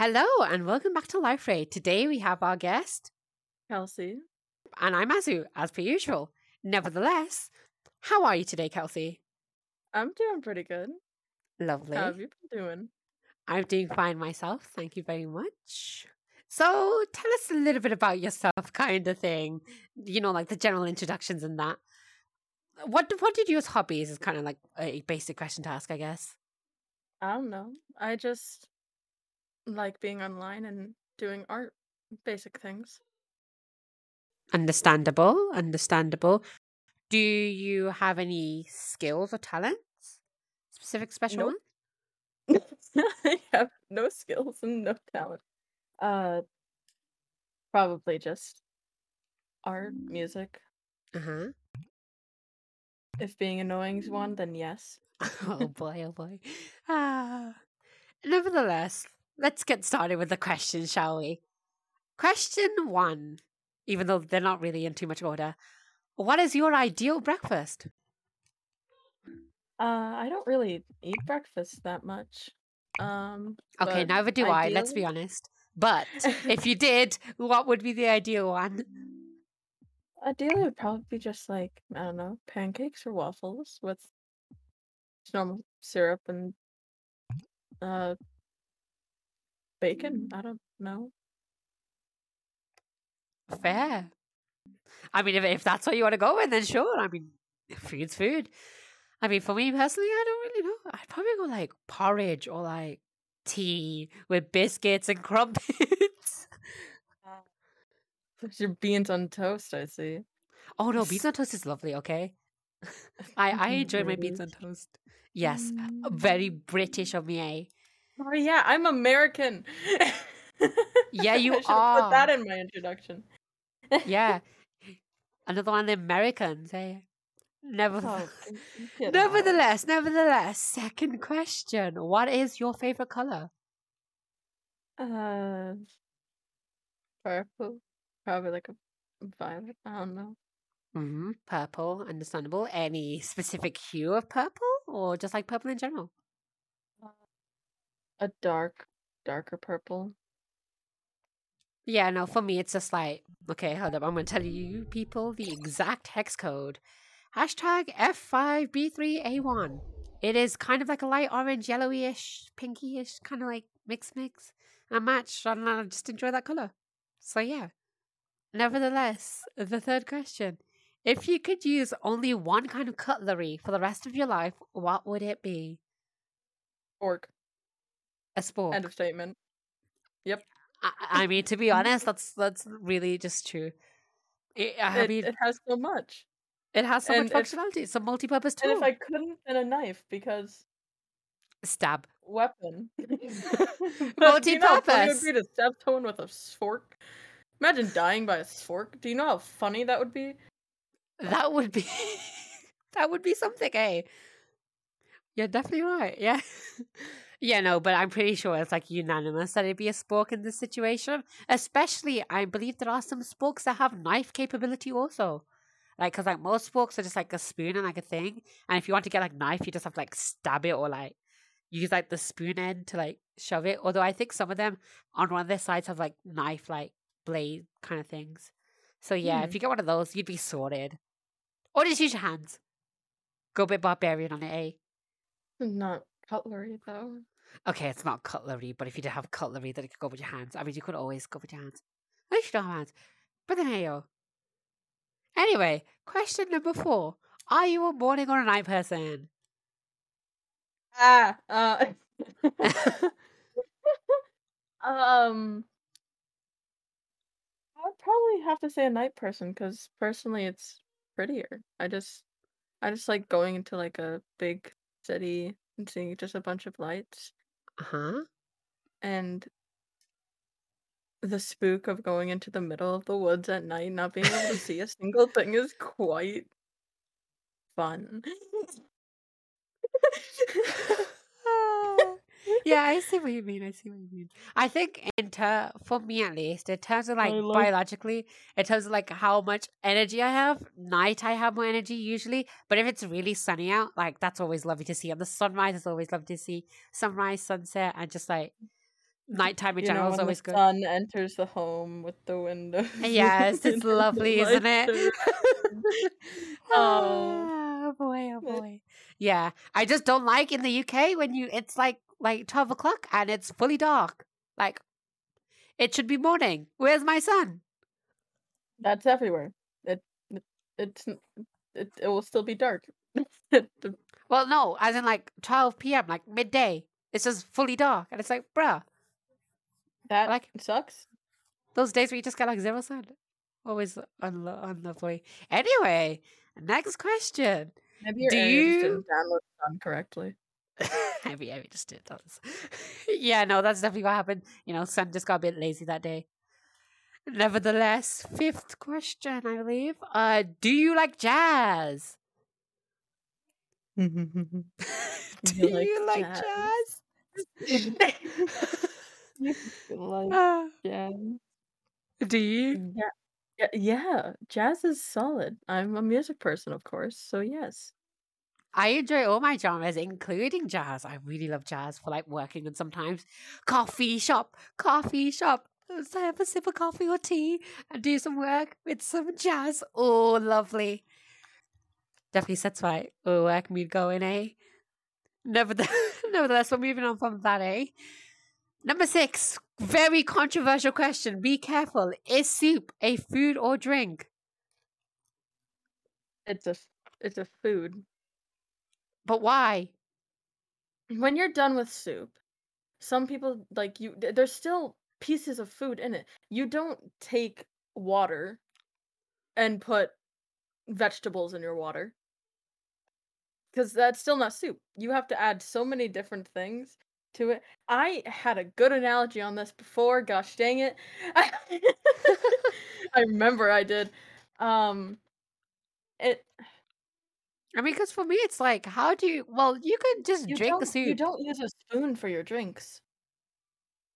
Hello and welcome back to Life Raid. Today we have our guest, Kelsie. and I'm Azu, as per usual. Nevertheless, how are you today, Kelsie? I'm doing pretty good. Lovely. How have you been doing? I'm doing fine myself. Thank you very much. So, tell us a little bit about yourself, kind of thing. You know, like the general introductions and that. What what did you as hobbies? Is kind of like a basic question to ask, I guess. I don't know. I just like being online and doing art, basic things. Understandable, understandable. Do you have any skills or talents? Specific special Nope. one? I have no skills and no talent. Uh, probably just art, music. Uh-huh. If being annoying is one, then yes. oh boy, oh boy. Ah. Nevertheless, let's get started with the questions, shall we? Question one, even though they're not really in too much order. What is your ideal breakfast? Uh, I don't really eat breakfast that much. Um, Okay, neither do I, let's be honest. But if you did, what would be the ideal one? Ideally, it would probably be just like, I don't know, pancakes or waffles with normal syrup and uh bacon. Mm. I don't know. Fair. I mean, if, if that's what you want to go with, then sure. I mean, food's food. I mean, for me personally, I don't really know. I'd probably go like porridge or like tea with biscuits and crumpets. Ah. There's your beans on toast, I see. oh no, beans on toast is lovely. Okay, I I enjoy my beans on toast. Yes, uh, very mm. British of me. Eh? Oh yeah, I'm American. Yeah, you I should have put that in my introduction. Yeah, another one of the Americans. Eh? Never. Oh. Nevertheless, nevertheless, second question. What is your favorite color? Uh, purple. Probably like a violet. I don't know. hmm Purple, understandable. Any specific hue of purple or just like purple in general? A dark, darker purple. Yeah, no, for me, it's just like, okay, hold up. I'm going to tell you people the exact hex code. Hashtag F5B3A1. It is kind of like a light orange, yellowish, pinkyish, kind of like mix mix and match. I I just enjoy that color. So, yeah. Nevertheless, the third question. If you could use only one kind of cutlery for the rest of your life, what would it be? Fork. A spork. End of statement. Yep. I, I mean, to be honest, that's that's really just true. It, I It, mean, it has so much. it has so much and if- functionality. It's a multi-purpose And tool. if I couldn't, then a knife because Stab. weapon. Do you know how funny it Multi-purpose. would be to stab someone with a fork? Imagine dying by a fork. Do you know how funny that would be? That would be that would be something, eh? You're definitely right. Yeah. Yeah, no, but I'm pretty sure it's like unanimous that it'd be a spork in this situation. Especially, I believe there are some sporks that have knife capability also. Like, because like most sporks are just like a spoon and like a thing. And if you want to get like knife, you just have to like stab it or like use like the spoon end to like shove it. Although I think some of them on one of their sides have like knife like blade kind of things. So yeah, if Hmm. you get one of those, you'd be sorted. Or just use your hands. Go a bit barbarian on it, eh? Not cutlery though. Okay, it's not cutlery, but if you did have cutlery, then it could go with your hands. I mean, you could always go with your hands. At least you don't have hands. But then, hey, yo. Anyway, question number four. Are you a morning or a night person? Ah. Uh. um. I would probably have to say a night person because personally, it's prettier. I just, I just like going into like a big city and seeing just a bunch of lights Uh huh. and the spook of going into the middle of the woods at night, not being able to see a single thing is quite fun. yeah, I see what you mean. I see what you mean. I think in ter- for me at least, in terms of like like- biologically, in terms of like how much energy I have, night I have more energy usually. But if it's really sunny out, like that's always lovely to see. And the sunrise is always lovely to see. Sunrise, sunset, and just like Nighttime in You know, general is when always the good. sun enters the home with the windows. Uh, yes, it's lovely, isn't it? Ah, oh. oh boy, oh boy. Yeah, I just don't like in the UK when you it's like like twelve o'clock and it's fully dark. Like it should be morning. Where's my son? That's everywhere. It, it it's it, it will still be dark. Well, no, as in like twelve p.m. like midday. It's just fully dark, and it's like, bruh, that like sucks. those days where you just get like zero sun. Always unlo- unlovely. Anyway, next question. Maybe your Do you- didn't download Sun correctly. heavy, heavy just did those. yeah, no, that's definitely what happened. You know, Sun just got a bit lazy that day. Nevertheless, fifth question, I believe. Uh, do you like jazz? do You like you like jazz? jazz? like Uh, jazz. do you? Yeah, yeah, jazz is solid. I'm a music person, of course, so yes. I enjoy all my genres, including jazz. I really love jazz for like working and sometimes coffee shop, coffee shop. Let's have a sip of coffee or tea and do some work with some jazz. Oh, lovely. Definitely my oh, work mood going, eh? Nevertheless, nevertheless, we're moving on from that, eh? Number six, very controversial question. Be careful. Is soup a food or drink? It's a it's a food. But why? When you're done with soup, some people like you there's still pieces of food in it. You don't take water and put vegetables in your water. Cuz that's still not soup. You have to add so many different things to it. I had a good analogy on this before, gosh dang it. I remember I did. Um it I mean, because for me, it's like, how do you? Well, you could just you drink the soup. you don't use a spoon for your drinks.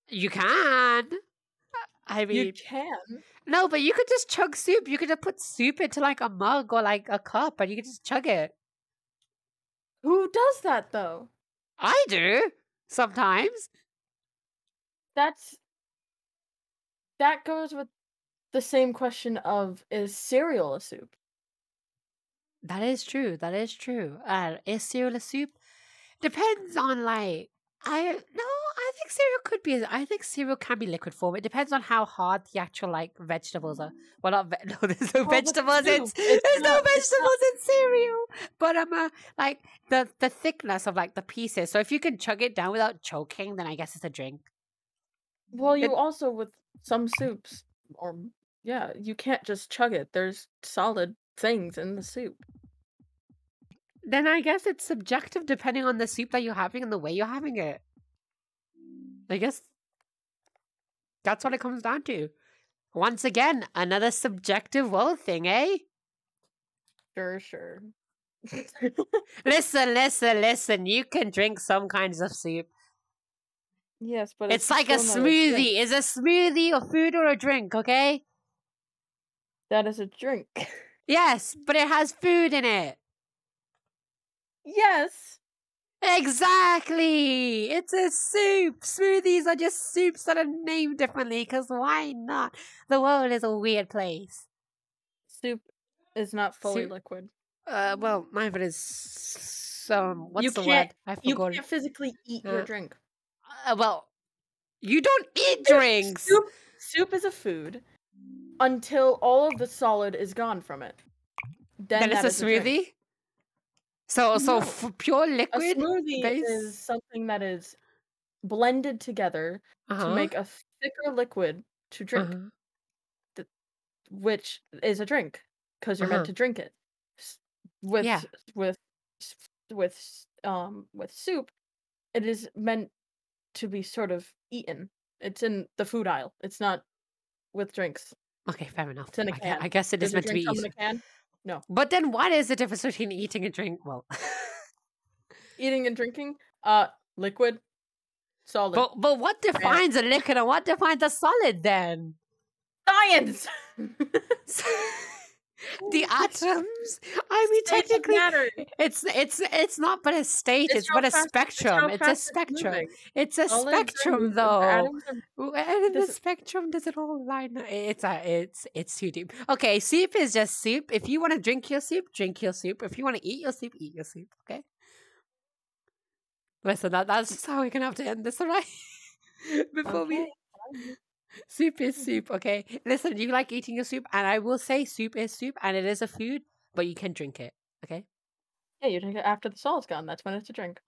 You can. I mean, You can. no, but you could just chug soup. You could just put soup into like a mug or like a cup, and you could just chug it. Who does that though? I do sometimes. That's that goes with the same question of is cereal a soup? That is true. That is true. Uh, is cereal a soup? Depends on like I no. I think cereal could be. I think cereal can be liquid form. It depends on how hard the actual like vegetables are. Well, not ve- no. There's no with vegetables in. There's no not- it's vegetables in cereal. But um, uh, like the the thickness of like the pieces. So if you can chug it down without choking, then I guess it's a drink. Well, you It- also with some soups or yeah, you can't just chug it. There's solid things in the soup. Then I guess it's subjective depending on the soup that you're having and the way you're having it. I guess that's what it comes down to. Once again, another subjective world thing, eh? Sure, sure. Listen, listen, listen. You can drink some kinds of soup. yes, but It's like a still not drink. smoothie. Is a smoothie a food or a drink, okay? That is a drink. Yes, but it has food in it. yes. Exactly. It's a soup. Smoothies are just soups that are named differently because why not? The world is a weird place. Soup is not fully Soup- liquid. Uh, well, neither is some. What's You the word? I forgot. You can't physically eat your Uh, drink. Uh, well, you don't eat drinks. Soup, soup is a food until all of the solid is gone from it. Then, that a is drink. smoothie. So, so No. f- pure A liquid. smoothie base- is something that is blended together uh-huh. to make a thicker liquid to drink, uh-huh. which is a drink because you're Uh-huh. meant to drink it. S- With Yeah. with with um with soup, it is meant to be sort of eaten. It's in the food aisle. It's not with drinks. Okay, fair enough. It's in a I, can. I guess it is Does a meant to be come in a can? But then, what is the difference between eating and drink? Well, Eating and drinking, uh, liquid, solid. but but what defines a liquid and what defines a solid then? Science. the atoms. I mean, State technically, it's it's it's not but a state. It's, how but a fast- spectrum. It's a spectrum. It's a All spectrum, though. And in the spectrum does it all line? up? It's a, it's it's too deep. Okay, soup is just soup. If you want to drink your soup, drink your soup. If you want to eat your soup, eat your soup. Okay. Listen, that that's just how we're gonna have to end this, alright? Before we Okay, fine. soup is soup. Okay. Listen, you like eating your soup, and I will say soup is soup, and it is a food, but you can drink it. Okay. Yeah, you drink it after the salt's gone. That's when it's a drink.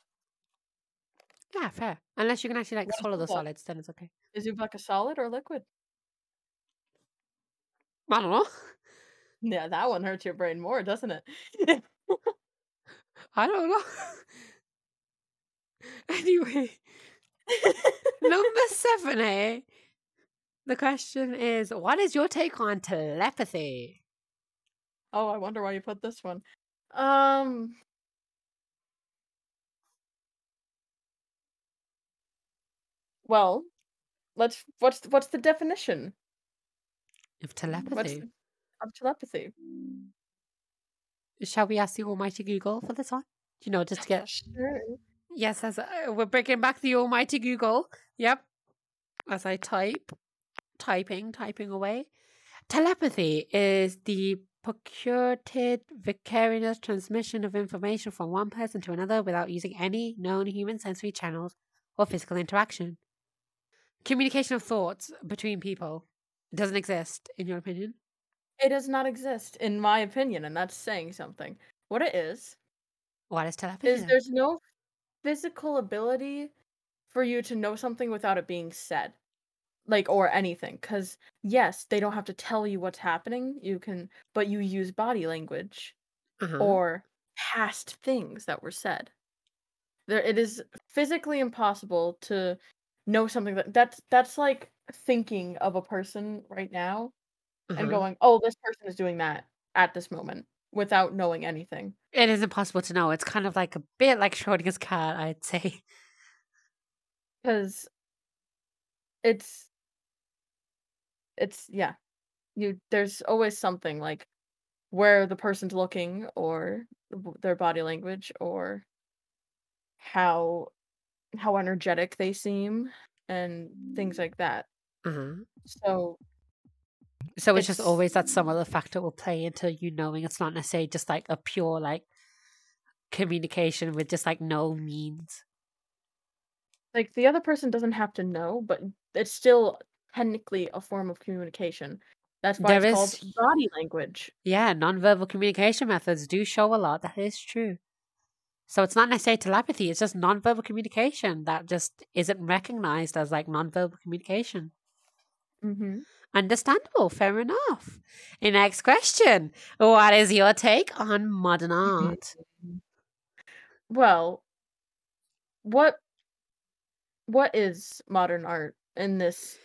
Yeah, fair. Unless you can actually like What swallow the solids, then it's okay. Is soup like a solid or a liquid? I don't know. Yeah, that one hurts your brain more, doesn't it? I don't know. anyway. Number seven, eh? The question is, what is your take on telepathy? oh, I wonder why you put this one. Um. Well, let's. What's what's the definition Of telepathy. of telepathy? Shall we ask the almighty Google for this one? You know, just to get... Sure. Yes, as uh, we're bringing back the almighty Google. Yep. As I type, typing, typing away. Telepathy is the procured vicarious transmission of information from one person to another without using any known human sensory channels or physical interaction. Communication of thoughts between people doesn't exist, in your opinion. It does not exist, in my opinion, and that's saying something. What it is What is telepathy? is there's no physical ability for you to know something without it being said like or anything because yes they don't have to tell you what's happening you can but you use body language Uh-huh. or past things that were said there it is physically impossible to know something that that's that's like thinking of a person right now and Uh-huh. going oh this person is doing that at this moment without knowing anything It is impossible to know. It's kind of like a bit like Schrodinger's cat, I'd say. because it's it's yeah you there's always something like where the person's looking or their body language or how how energetic they seem and things like that Uh-huh. so So it's just always that some other factor will play into you knowing it's not necessarily just like a pure like communication with just like no means. like the other person doesn't have to know but it's still technically a form of communication that's why There it's is- called body language Yeah, non-verbal communication methods do show a lot. That is true. So it's not necessarily telepathy, it's just non-verbal communication that just isn't recognized as like non-verbal communication. mm-hmm. Understandable, fair enough. Next question. What is your take on modern art? Well, what what is modern art in this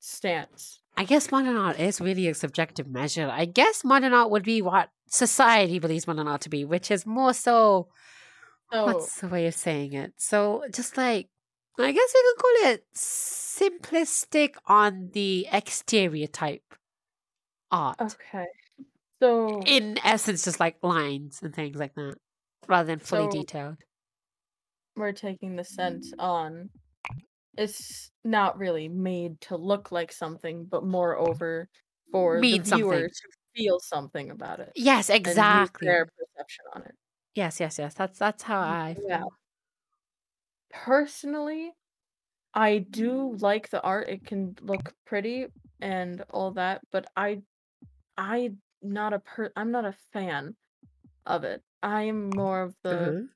stance? I guess modern art is really a subjective measure. I guess modern art would be what society believes modern art to be, which is more so what's the way of saying it? So just like I guess we could call it simplistic on the exterior type art. okay. So In essence, just like lines and things like that. Rather than fully So- detailed. we're taking the sense on it's not really made to look like something, but moreover for Mean the something. viewer to feel something about it. Yes, and use exactly. their perception on it. Yes, yes, yes. That's that's how I feel. Yeah. Personally, I do like the art. It can look pretty and all that, but I I not a per I'm not a fan of it. I'm more of the Mhm.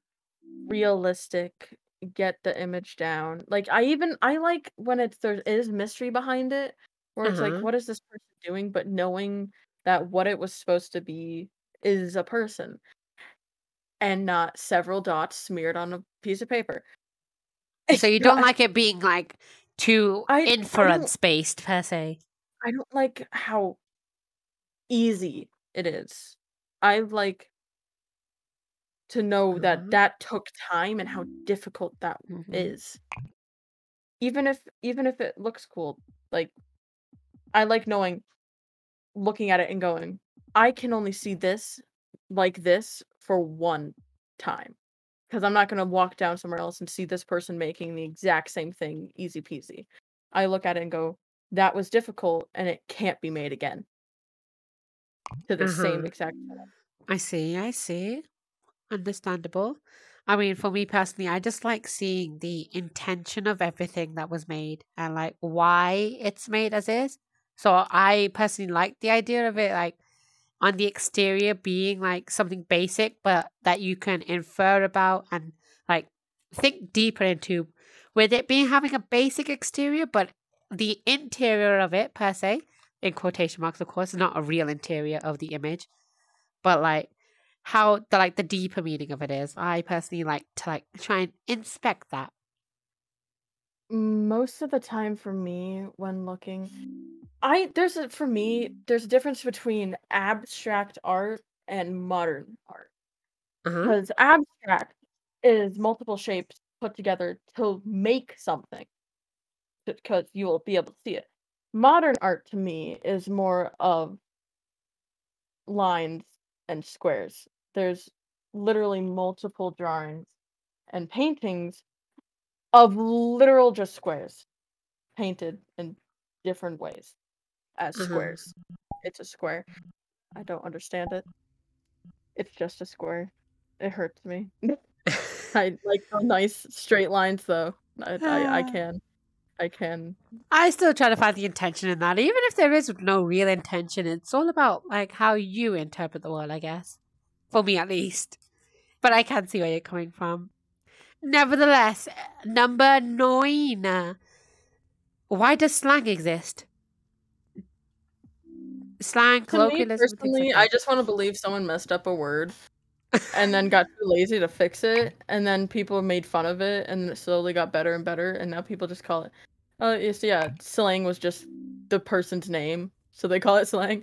realistic get the image down. Like I even I like when it's there is mystery behind it where it's Uh-huh. like what is this person doing but knowing that what it was supposed to be is a person and not several dots smeared on a piece of paper. So you don't I- like it being like too I- I inference based per se. I don't like how easy it is. I like to know Mhm. that that took time and how difficult that Mhm. is. Even if even if it looks cool, like I like knowing looking at it and going, I can only see this like this for one time because I'm not going to walk down somewhere else and see this person making the exact same thing easy peasy. I look at it and go, that was difficult and it can't be made again to the same Uh-huh. exact setup. I see, I see. Understandable. I mean, for me personally, I just like seeing the intention of everything that was made and like why it's made as is. So I personally like the idea of it like on the exterior being like something basic, but that you can infer about and like think deeper into with it being having a basic exterior, but the interior of it per se, in quotation marks, of course, not a real interior of the image, but like how the like the deeper meaning of it is. I personally like to like try and inspect that. Most of the time for me when looking I there's a for me there's a difference between abstract art and modern art. Uh-huh. Because abstract is multiple shapes put together to make something. Because you will be able to see it. Modern art to me is more of lines and squares. There's literally multiple drawings and paintings of literal just squares painted in different ways as Uh-huh. squares. It's a square. I don't understand it. It's just a square. It hurts me. I like the nice straight lines though. I, I, I can. I can. I still try to find the intention in that. Even if there is no real intention, it's all about like how you interpret the world, I guess. For me at least. But I can see where you're coming from. Nevertheless, number nine. Why does slang exist? Slang, colloquialism, personally, like I just want to believe someone messed up a word and then got too lazy to fix it, and then people made fun of it, and it slowly got better and better, and now people just call it. Oh, yes, yeah. Slang was just the person's name, so they call it slang.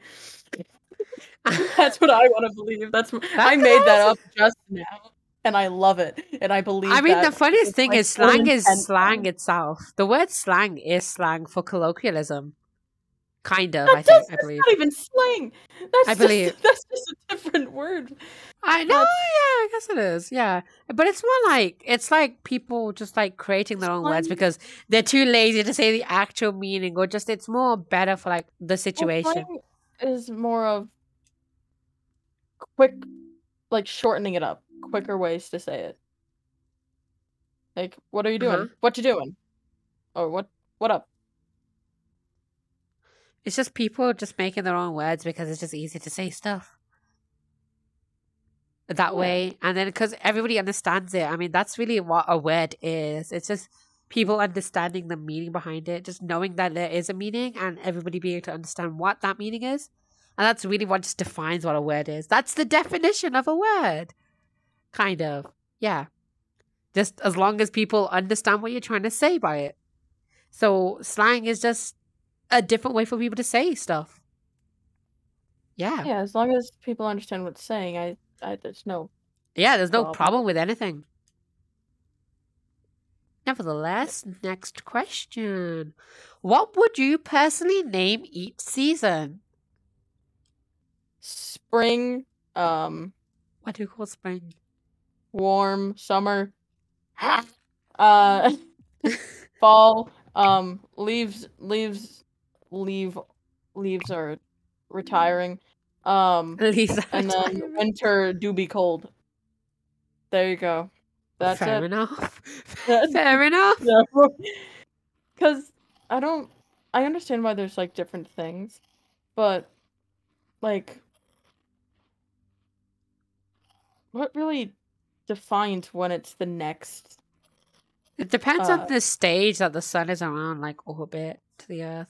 That's what I want to believe. That's I made that up just now, and I love it, and I believe. I mean, the funniest thing is slang is slang itself. The word slang is slang for colloquialism. Kind of, That I think. I that's believe. not even slang. That's I just, believe. that's just a different word. I know, That's- yeah, I guess it is, yeah. But it's more like it's like people just like creating their own words because they're too lazy to say the actual meaning, or just it's more better for like the situation. slang is more of quick, like shortening it up, quicker ways to say it. Like, what are you doing? Uh-huh. What you doing? Or what? What up? It's just people just making their own words because it's just easy to say stuff that Yeah. way, and then because everybody understands it. I mean, that's really what a word is. It's just people understanding the meaning behind it, just knowing that there is a meaning, and everybody being able to understand what that meaning is. And that's really what just defines what a word is. That's the definition of a word. Kind of. Yeah. Just as long as people understand what you're trying to say by it. So slang is just a different way for people to say stuff. Yeah. Yeah, as long as people understand what's saying, I, I there's no. Yeah, there's no Problem. problem with anything. Nevertheless, next question. What would you personally name each season? Spring, um, What do you call spring? warm, summer, uh, fall, um, leaves, leaves, leave, leaves are retiring, um, and then winter do be cold. There you go. That's Fair it. enough. Fair enough. Because I don't, I understand why there's like different things, but like, what really defines when it's the next? It depends Uh, on the stage that the sun is around, like orbit to the Earth.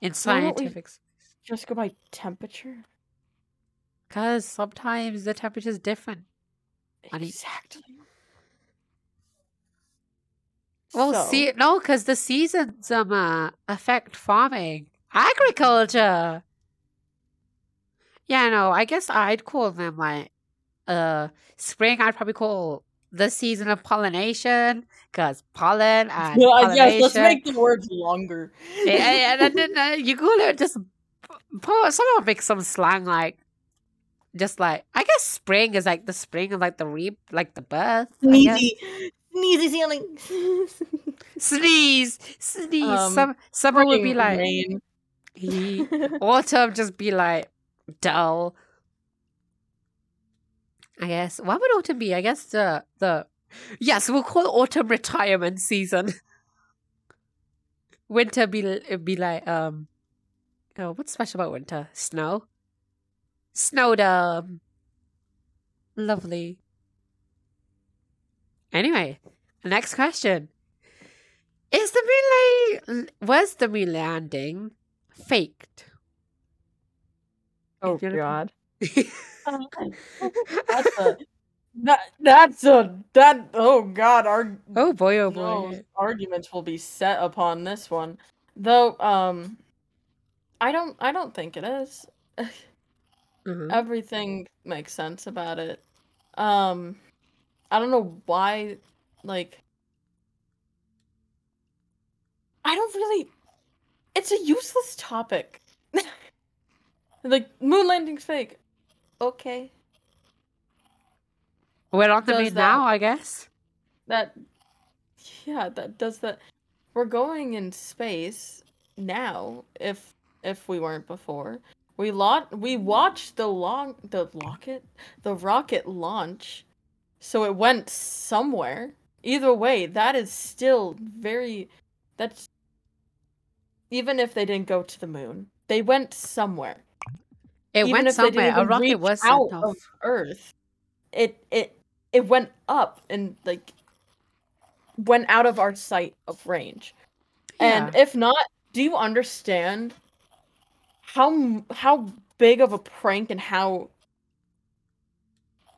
In scientific, Just go by temperature. because sometimes the temperature is different. Exactly. Well, So, see, no, because the seasons um uh, affect farming, agriculture. Yeah, no, I guess I'd call them like uh spring. I'd probably call the season of pollination because pollen and Yeah, yes, let's make the words longer. yeah, and then uh, you call it just po- someone make some slang like just like I guess spring is like the spring of like the reap, like the birth. Sneezy, sneezy ceiling. Sneeze, sneeze. Um, Some summer would be like rain. he, autumn just be like dull. I guess. What would autumn be? I guess the the yes, we'll call autumn retirement season. Winter be be like um oh what's special about winter? Snow. Snowdom. Lovely. Anyway, next question. Is the moon la- was the moon landing faked? Oh If God. that's a that, that's a that oh god our oh boy, oh boy. no, arguments will be set upon this one though um i don't i don't think it is Mhm. everything makes sense about it um i don't know why like i don't really it's a useless topic like moon landing's fake okay. We're on the that- now, I guess. that yeah that does that. We're going in space now if if we weren't before. We lot we watched the long the rocket the rocket launch so it went somewhere. Either way that is still very that's even if they didn't go to the moon they went somewhere It even went if they didn't somewhere. A rocket was sent out off. of Earth. It it it went up and like went out of our sight of range. And if not, do you understand how how big of a prank and how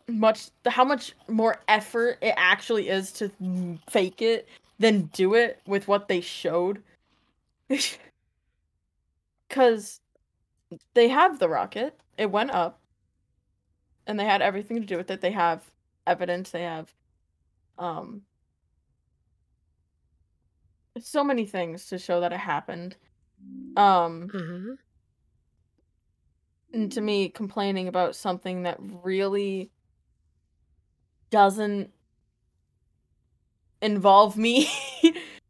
much how much more effort it actually is to fake it than do it with what they showed? Cuz they have the rocket. It went up. And they had everything to do with it. They have evidence, they have um so many things to show that it happened. Um Uh-huh. and to me complaining about something that really doesn't involve me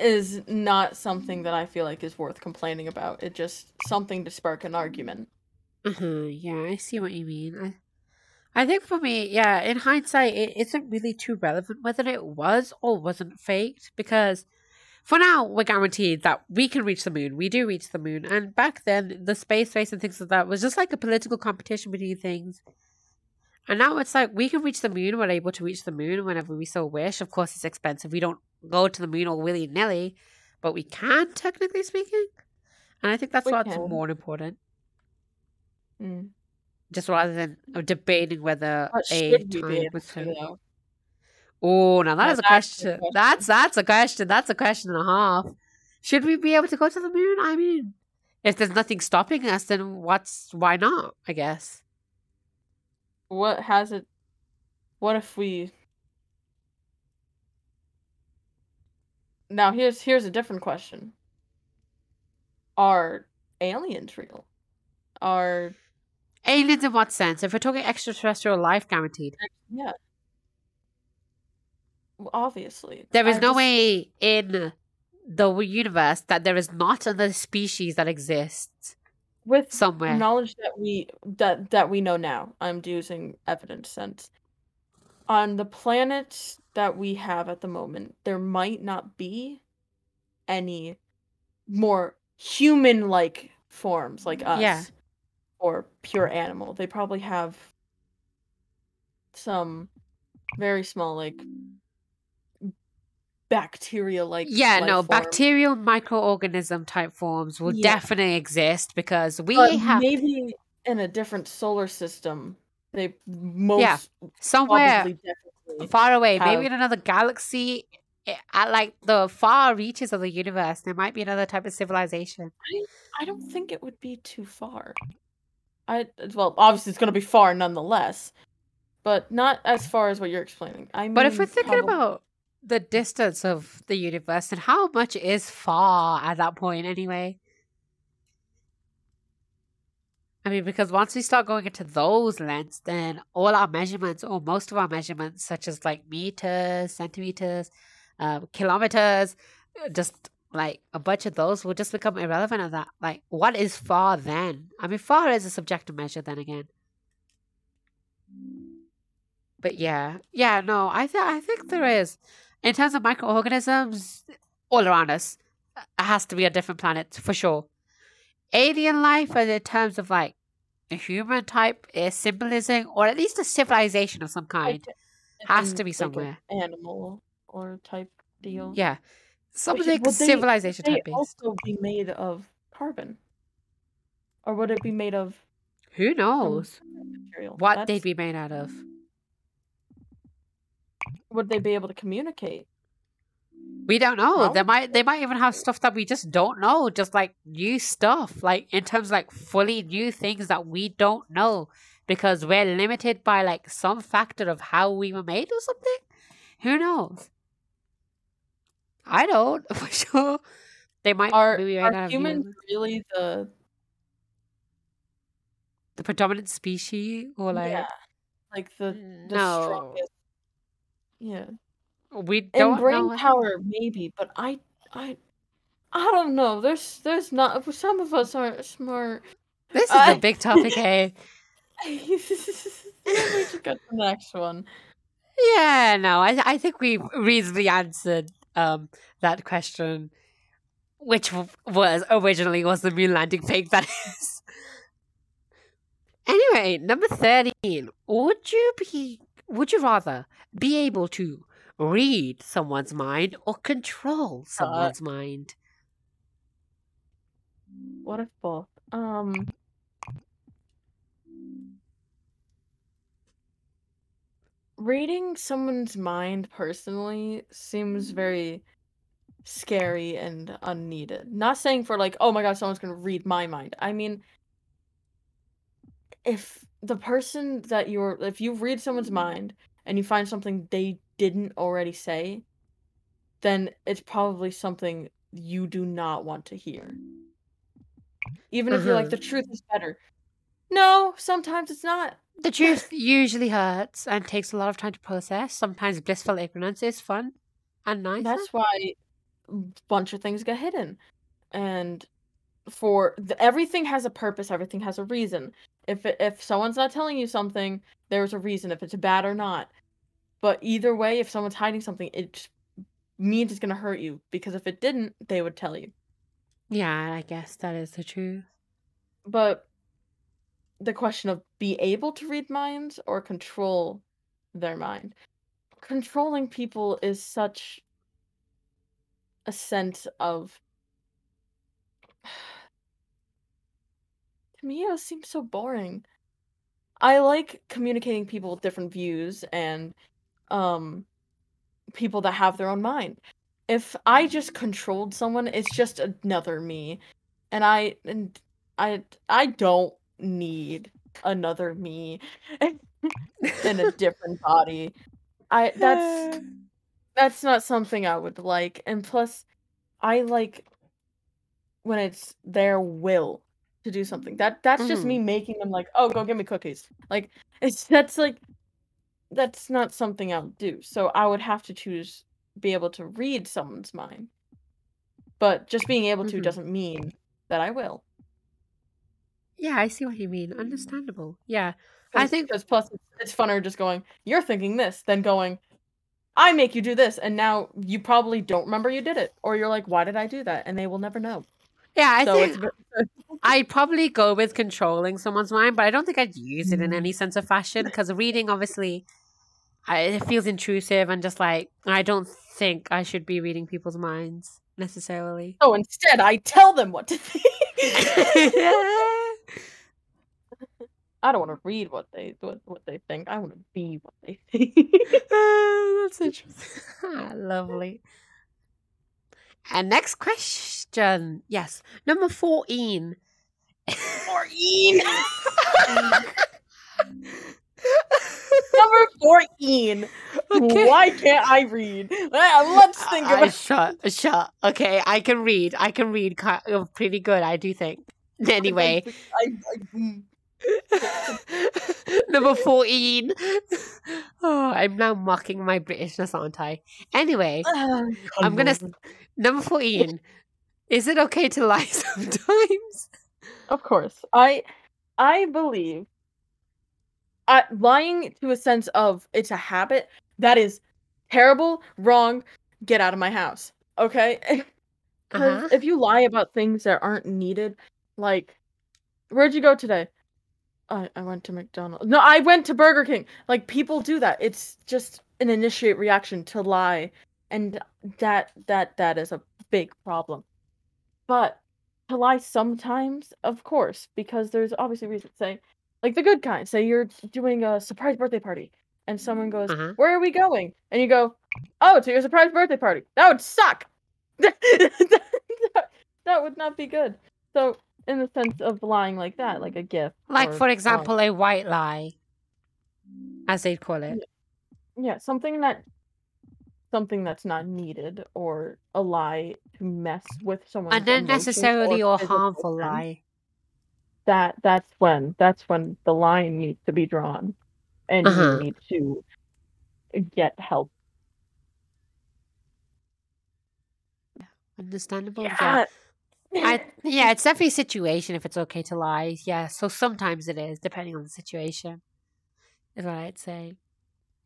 is not something that I feel like is worth complaining about. It just something to spark an argument. Uh-huh. Yeah, I see what you mean. I, I think for me, yeah, in hindsight, it isn't really too relevant whether it was or wasn't faked because for now, we're guaranteed that we can reach the moon. We do reach the moon. And back then, the space race and things like that was just like a political competition between things. And now it's like we can reach the moon. We're able to reach the moon whenever we so wish. Of course, it's expensive. We don't go to the moon all willy nilly, but we can, technically speaking. And I think that's We what's can. more important Mm. just rather than uh, debating whether What a should we be time was Oh, now that Now is a question. question. That's that's a question. That's a question and a half. Should we be able to go to the moon? I mean, if there's nothing stopping us, then what's why not? I guess. What has it? What if we? Now here's here's a different question. Are aliens real? Are Aliens in what sense? If we're talking extraterrestrial life guaranteed, yeah. Well, obviously, there is I no just- way in the universe that there is not another species that exists with somewhere. knowledge that we that that we know now. I'm using evidence sense. On the planets that we have at the moment, there might not be any more human-like forms like mm, us Yeah. or pure animal. They probably have some very small like bacteria like yeah, no, bacterial microorganism type forms will Yeah. definitely exist because we but have maybe in a different solar system they most yeah somewhere far away, maybe in another galaxy, eh, at like the far reaches of the universe, there might be another type of civilization. I don't think it would be too far. I well, obviously it's going to be far nonetheless, but not as far as what you're explaining. I mean, But if we're thinking probably- about the distance of the universe and how much is far at that point, anyway. I mean, because once we start going into those lengths, then all our measurements, or most of our measurements, such as like meters, centimeters, uh, kilometers, just like a bunch of those will just become irrelevant of that. Like, what is far then? I mean, far is a subjective measure then again. But yeah, yeah, no, I th- I think there is. In terms of microorganisms, all around us, it has to be a different planet for sure. Alien life, and in terms of like a human type is symbolism, or at least a civilization of some kind, has to be like somewhere. an animal or type deal. Yeah, something would civilization They type based. also be made of carbon, or would it be made of Who knows material? what That's- they'd be made out of? Would they be able to communicate? We don't know. They might they might even have stuff that we just don't know, just like new stuff, like in terms of like fully new things that we don't know because we're limited by like some factor of how we were made or something. Who knows? I don't for sure. They might Are are humans humans. really the the predominant species or like yeah, like the the no, strongest? Yeah, we and don't brain know. power maybe, but I I I don't know. There's there's not some of us aren't smart. This is I- a big topic, hey. we should get the next one. Yeah, no, I I think we reasonably answered um that question, which w- was originally was the moon landing fake. That is. Anyway, number thirteen. Would you be? Would you rather be able to read someone's mind or control someone's mind? What if both? Um. Reading someone's mind personally seems very scary and unneeded. Not saying for like, oh my god, someone's gonna read my mind. I mean, if the person that you're, if you read someone's mind and you find something they didn't already say, then it's probably something you do not want to hear. Even if you're like, the mm-hmm. truth is better. No, sometimes it's not. The truth usually hurts and takes a lot of time to process. Sometimes blissful ignorance is fun and nice. That's why a bunch of things get hidden. And for the, everything has a purpose, everything has a reason. If if someone's not telling you something, there's a reason if it's bad or not. But either way, if someone's hiding something, it means it's going to hurt you because if it didn't, they would tell you. Yeah, I guess that is the truth. But the question of be able to read minds or control their mind. Controlling people is such a sense of to me it seems so boring. I like communicating people with different views and um people that have their own mind. If I just controlled someone, it's just another me. And I and I I don't need another me in a different body. I that's that's not something I would like. And plus I like when it's their will to do something. That that's just me making them like, "Oh, go get me cookies." Like it's that's like that's not something I'll do. So I would have to choose be able to read someone's mind. But just being able to Mhm. doesn't mean that I will. Yeah, I see what you mean. Understandable. Yeah. I think because plus it's, funner just going, "You're thinking this," than going, "I make you do this," and now you probably don't remember you did it, or you're like, "Why did I do that?" and they will never know. yeah, I so think I'd probably go with controlling someone's mind, but I don't think I'd use it in any sense of fashion because reading obviously I, it feels intrusive and just like I don't think I should be reading people's minds necessarily. so instead I tell them what to think. I don't want to read what they what, what they think. I want to be what they think. Oh, That's interesting. Ah, lovely. And next question. Yes. Number 14. Fourteen. Number fourteen. Okay. Why can't I read? Let's think I, about. shut, shut. Okay, I can read. I can read uh, pretty good, I do think. Anyway, I, I, mm. Number 14. Oh, I'm now mocking my Britishness, aren't I? Anyway, Oh, I'm gonna. Number 14. Is it okay to lie sometimes? Of course. I I believe I, lying to a sense of it's a habit that is terrible, wrong, get out of my house. Okay? Because Uh-huh. if you lie about things that aren't needed, like where'd you go today? I, I went to McDonald's. No, I went to Burger King. Like people do that. It's just an initiate reaction to lie. And that that that is a big problem. But to lie sometimes, of course, because there's obviously reasons. Say, like the good kind. Say you're doing a surprise birthday party, and someone goes, Uh-huh. "Where are we going?" And you go, "Oh, to your surprise birthday party." That would suck. that, that would not be good. So, in the sense of lying like that, like a gift, Like, or, for um, example, a white lie, as they'd call it. yeah, something that something that's not needed, or a lie to mess with someone. And then emotions necessarily or harmful lie. That that's when that's when the line needs to be drawn and Uh-huh. you need to get help Understandable? Yeah. I yeah, it's definitely a situation if it's okay to lie. Yeah, so sometimes it is, depending on the situation. Is what I'd say.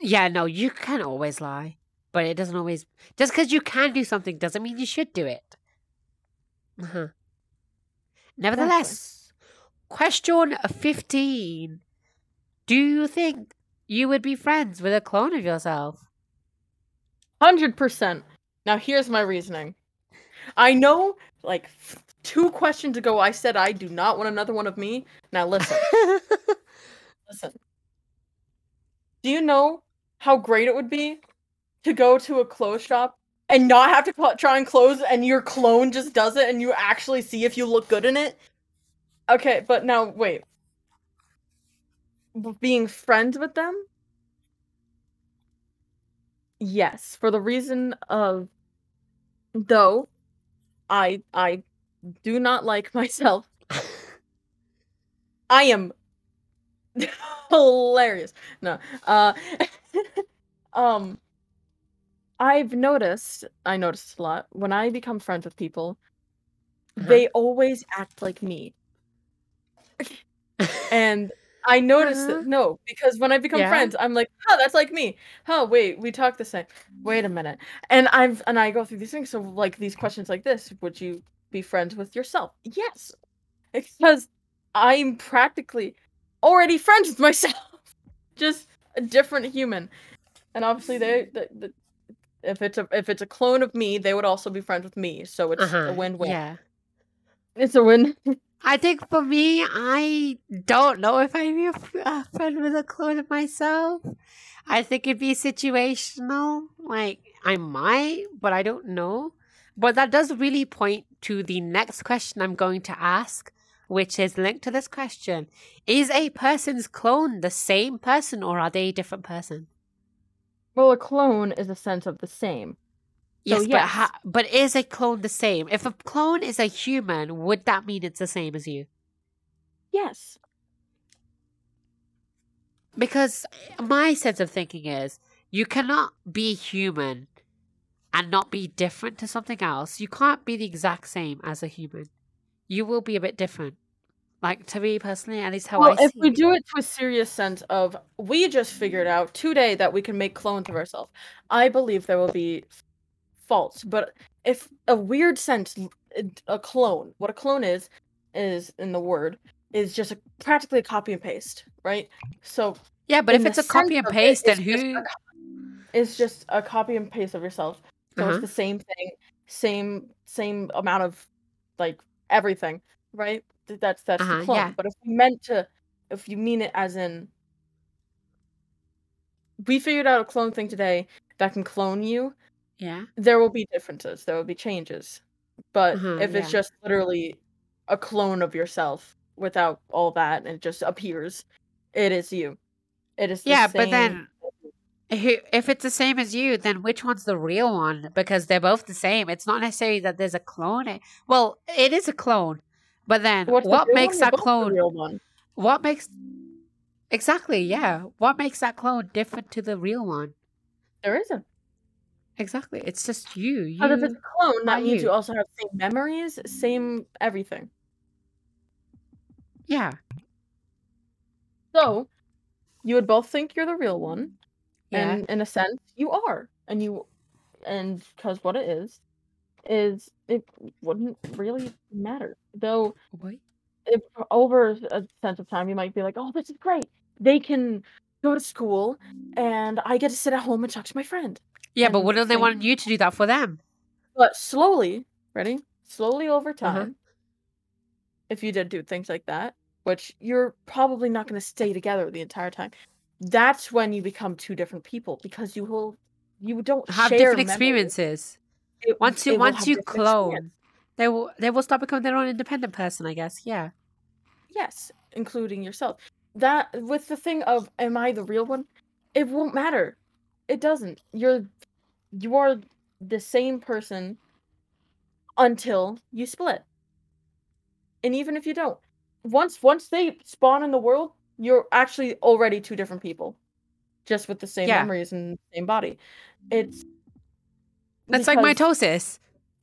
Yeah, no, you can always lie, but it doesn't always. Just because you can do something doesn't mean you should do it. Uh-huh. Nevertheless, question fifteen: Do you think you would be friends with a clone of yourself? Hundred percent. Now here's my reasoning. I know, like two questions ago, I said I do not want another one of me. Now listen, listen. Do you know how great it would be to go to a clothes shop and not have to cl- try and close, and your clone just does it, and you actually see if you look good in it? Okay, but now wait. Being friends with them? Yes, for the reason of though I I do not like myself. I am hilarious. No. Uh um I've noticed I noticed a lot when I become friends with people, Uh-huh. they always act like me. And I noticed Uh-huh. that no, because when I become Yeah. friends, I'm like, oh, that's like me. Oh, wait, we talk the same. Wait a minute. And I've and I go through these things. So like these questions like this, would you be friends with yourself? Yes. Because I'm practically already friends with myself. Just a different human. And obviously they the, the, if it's a if it's a clone of me, they would also be friends with me. So it's Uh-huh. a win-win. Yeah. It's a win. I think for me, I don't know if I'd be a, friend with a clone of myself. I think it'd be situational. Like, I might, but I don't know. But that does really point to the next question I'm going to ask, which is linked to this question Is a person's clone the same person or are they a different person? well, a clone is a sense of the same. So, Yes, but, ha- but is a clone the same? If a clone is a human, would that mean it's the same as you? Yes. Because my sense of thinking is you cannot be human and not be different to something else. You can't be the exact same as a human. You will be a bit different. Like to me personally, at least how well, I if we it. do it to a serious sense of we just figured out today that we can make clones of ourselves, I believe there will be faults. But if a weird sense, a clone, what a clone is, is in the word, is just a, practically a copy and paste, right? So Yeah, but if it's a copy and of it, paste, then it's just who? a it's just a copy and paste of yourself. So Uh-huh. it's the same thing, same same amount of like everything, right? That's that's Uh-huh, the clone. yeah. But if you meant to, if you mean it as in, we figured out a clone thing today that can clone you. Yeah. There will be differences. There will be changes. But Uh-huh, if it's yeah. just literally a clone of yourself without all that and it just appears, it is you. It is the Yeah, but same- then who- if it's the same as you, then which one's the real one? Because they're both the same. It's not necessarily that there's a clone. eh, Well, it is a clone, but then What's the what real makes? They're that both the clone? real one? What makes Exactly, yeah. What makes that clone different to the real one? There isn't. Exactly. It's just you. Because if it's You a clone, that means you you. also have same memories, same everything. Yeah. So you would both think you're the real one, Yeah. and in a sense, you are. And you, and because what it is, is it wouldn't really matter. Though, Wait. if over a sense of time, you might be like, "Oh, this is great. They can go to school, and I get to sit at home and talk to my friend." Yeah, but what wouldn't they want you to do that for them? But slowly, ready? Slowly over Uh-huh. time, if you did do things like that, which you're probably not going to stay together the entire time, that's when you become two different people because you will, you don't Have share different memories. experiences. It- Once you once you clone, they will they will start becoming their own independent person, I guess. Yeah. Yes, including yourself. That with the thing of am I the real one? It won't matter. It doesn't. You're you are the same person until you split. And even if you don't, once once they spawn in the world, you're actually already two different people. Just with the same Yeah. memories and same body. It's That's like mitosis.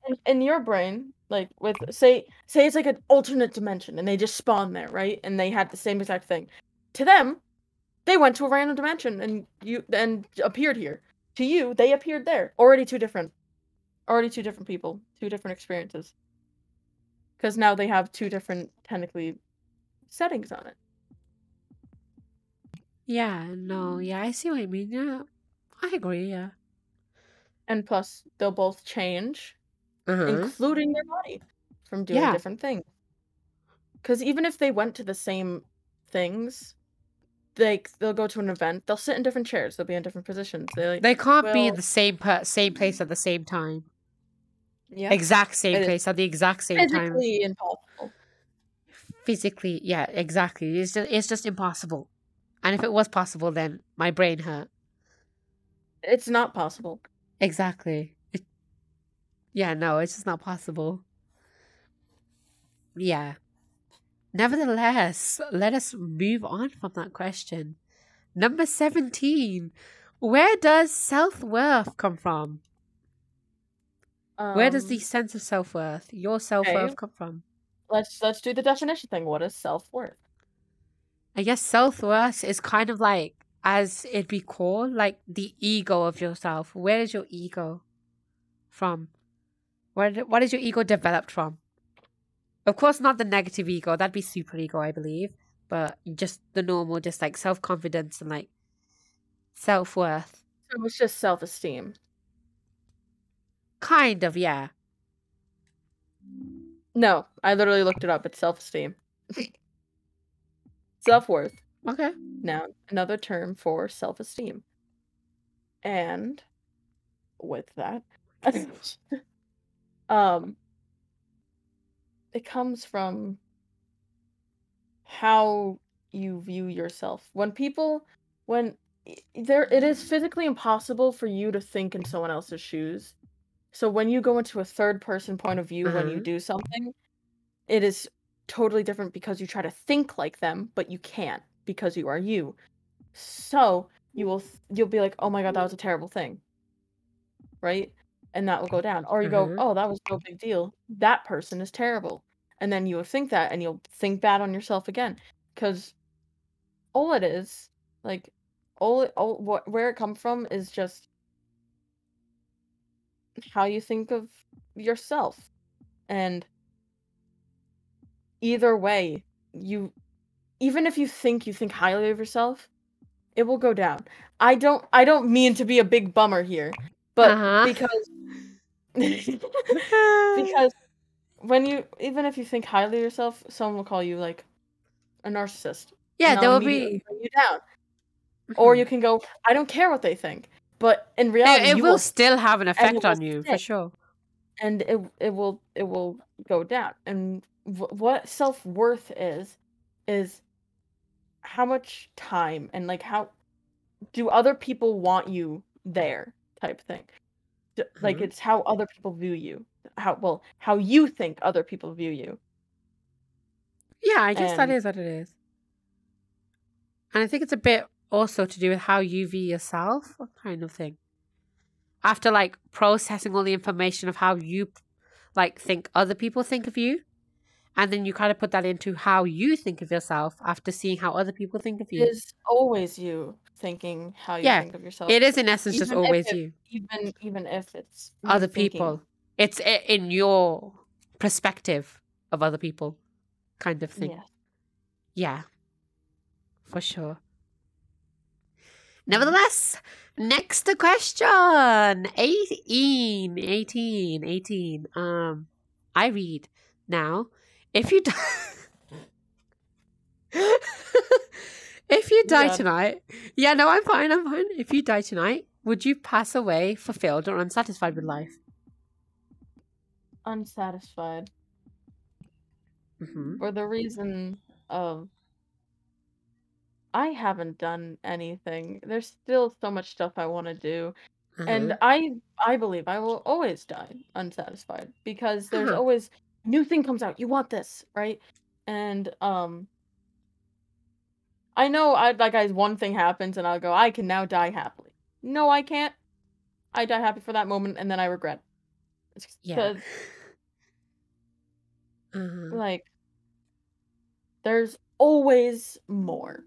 in, in your brain, like with say say it's like an alternate dimension and they just spawn there, right? And they had the same exact thing. To them, they went to a random dimension and you and appeared here. To you, they appeared there. Already two different already two different people, two different experiences. Cuz now they have two different technically settings on it. Yeah, no, yeah, I see what you mean. Yeah. I agree, yeah. And plus they'll both change Uh-huh. including their body from doing Yeah. different things. Because even if they went to the same things, they they'll go to an event, they'll sit in different chairs, they'll be in different positions. They like, They can't be in the same per- same place at the same time. yeah, Exact same It place at the exact same time. physically impossible. Physically, yeah, exactly. It's just it's just impossible. And if it was possible, then my brain hurt. It's not possible. Exactly. It, yeah, no, it's just not possible. Yeah. Nevertheless, let us move on from that question. Number 17. Where does self worth come from? Where does the Um, sense of self worth, your self worth, okay. come from? let's let's do the definition thing. What is self worth? I guess self worth is kind of like, as it'd be called, like the ego of yourself. Where is your ego from? Where what is your ego developed from? Of course, not the negative ego. That'd be super ego, I believe. But just the normal, just like self confidence and like self worth. So was just self esteem. Kind of, yeah. No, I literally looked it up. It's self esteem. self worth. Okay. Now, another term for self esteem. And with that, um, it comes from how you view yourself. When people, when there, it is physically impossible for you to think in someone else's shoes. So when you go into a third person point of view when you Mhm. do something, it is totally different because you try to think like them, but you can't because you are you. So you will th- you'll be like, oh my god, that was a terrible thing, right? And that will go down. Or you go, mm-hmm. oh, that was no big deal. That person is terrible, and then you will think that, and you'll think bad on yourself again, because all it is, like, all it, all what where it come from is just how you think of yourself, and either way, you even if you think you think highly of yourself, it will go down. I don't I don't mean to be a big bummer here, but Uh-huh. because because when you even if you think highly of yourself, someone will call you like a narcissist. yeah, there they'll be. you down. Or Mhm. you can go, I don't care what they think. But in reality, it you will will still have an effect on you, for sure. and it it will it will go down. And wh- what self worth is is how much time and like how do other people want you there type thing. Like Mhm. it's how other people view you. How well how you think other people view you. Yeah, I guess that And- is what it is. And I think it's a bit also to do with how you view yourself, kind of thing. After like processing all the information of how you like think other people think of you, and then you kind of put that into how you think of yourself after seeing how other people think of you. It is always you thinking how you Yeah, think of yourself. It is in essence just Even if always it- you, even even if it's other thinking- people. It's in your perspective of other people, kind of thing. Yeah. Yeah, for sure. Nevertheless, next question 18, 18, 18. Um, I read now. If you die, if you die Yeah. tonight, yeah, no, I'm fine, I'm fine. If you die tonight, would you pass away fulfilled or unsatisfied with life? Unsatisfied hmm for the reason of I haven't done anything. There's still so much stuff I want to do. Uh-huh. and I I believe I will always die unsatisfied because there's always new thing comes out. You want this, right? And um I know I like I one thing happens and I'll go, I can now die happily. No, I can't. I die happy for that moment and then I regret. It's yeah. Uh-huh. like there's always more.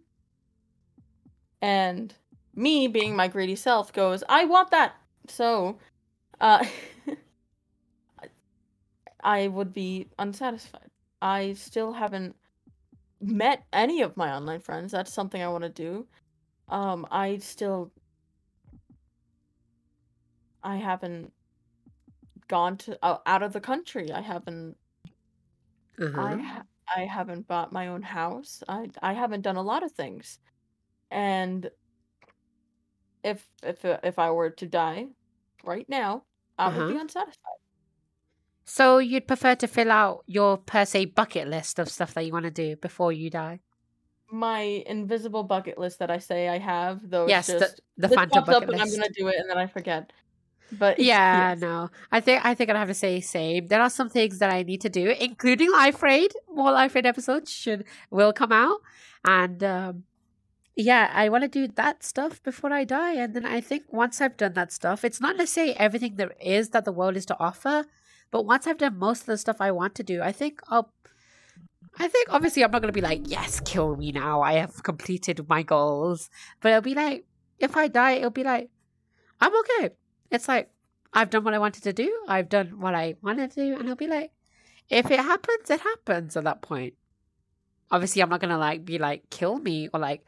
And me being my greedy self goes, I want that. So, uh I would be unsatisfied. I still haven't met any of my online friends. That's something I want to do. Um I still I haven't gone to uh, out of the country. I haven't I Uh-huh. ha- I haven't bought my own house. I I haven't done a lot of things. And if if uh, if I were to die right now, I would be Uh-huh. unsatisfied. So you'd prefer to fill out your per se bucket list of stuff that you want to do before you die? My invisible bucket list that I say I have, though Yes, it's the the phantom bucket and I'm gonna do it and then I forget. But Yeah, yes. no. I think I think I'd have to say same. There are some things that I need to do, including Life Raid. More Life Raid episodes should will come out, and um, yeah, I want to do that stuff before I die. And then I think once I've done that stuff, it's not necessarily everything there is that the world is to offer, but once I've done most of the stuff I want to do, I think I'll. I think obviously I'm not gonna be like, yes, kill me now. I have completed my goals, but it'll be like, if I die, it'll be like, I'm okay it's like I've done what I wanted to do. I've done what I wanted to do, and I'll be like, if it happens, it happens. At that point, obviously, I'm not gonna like be like kill me or like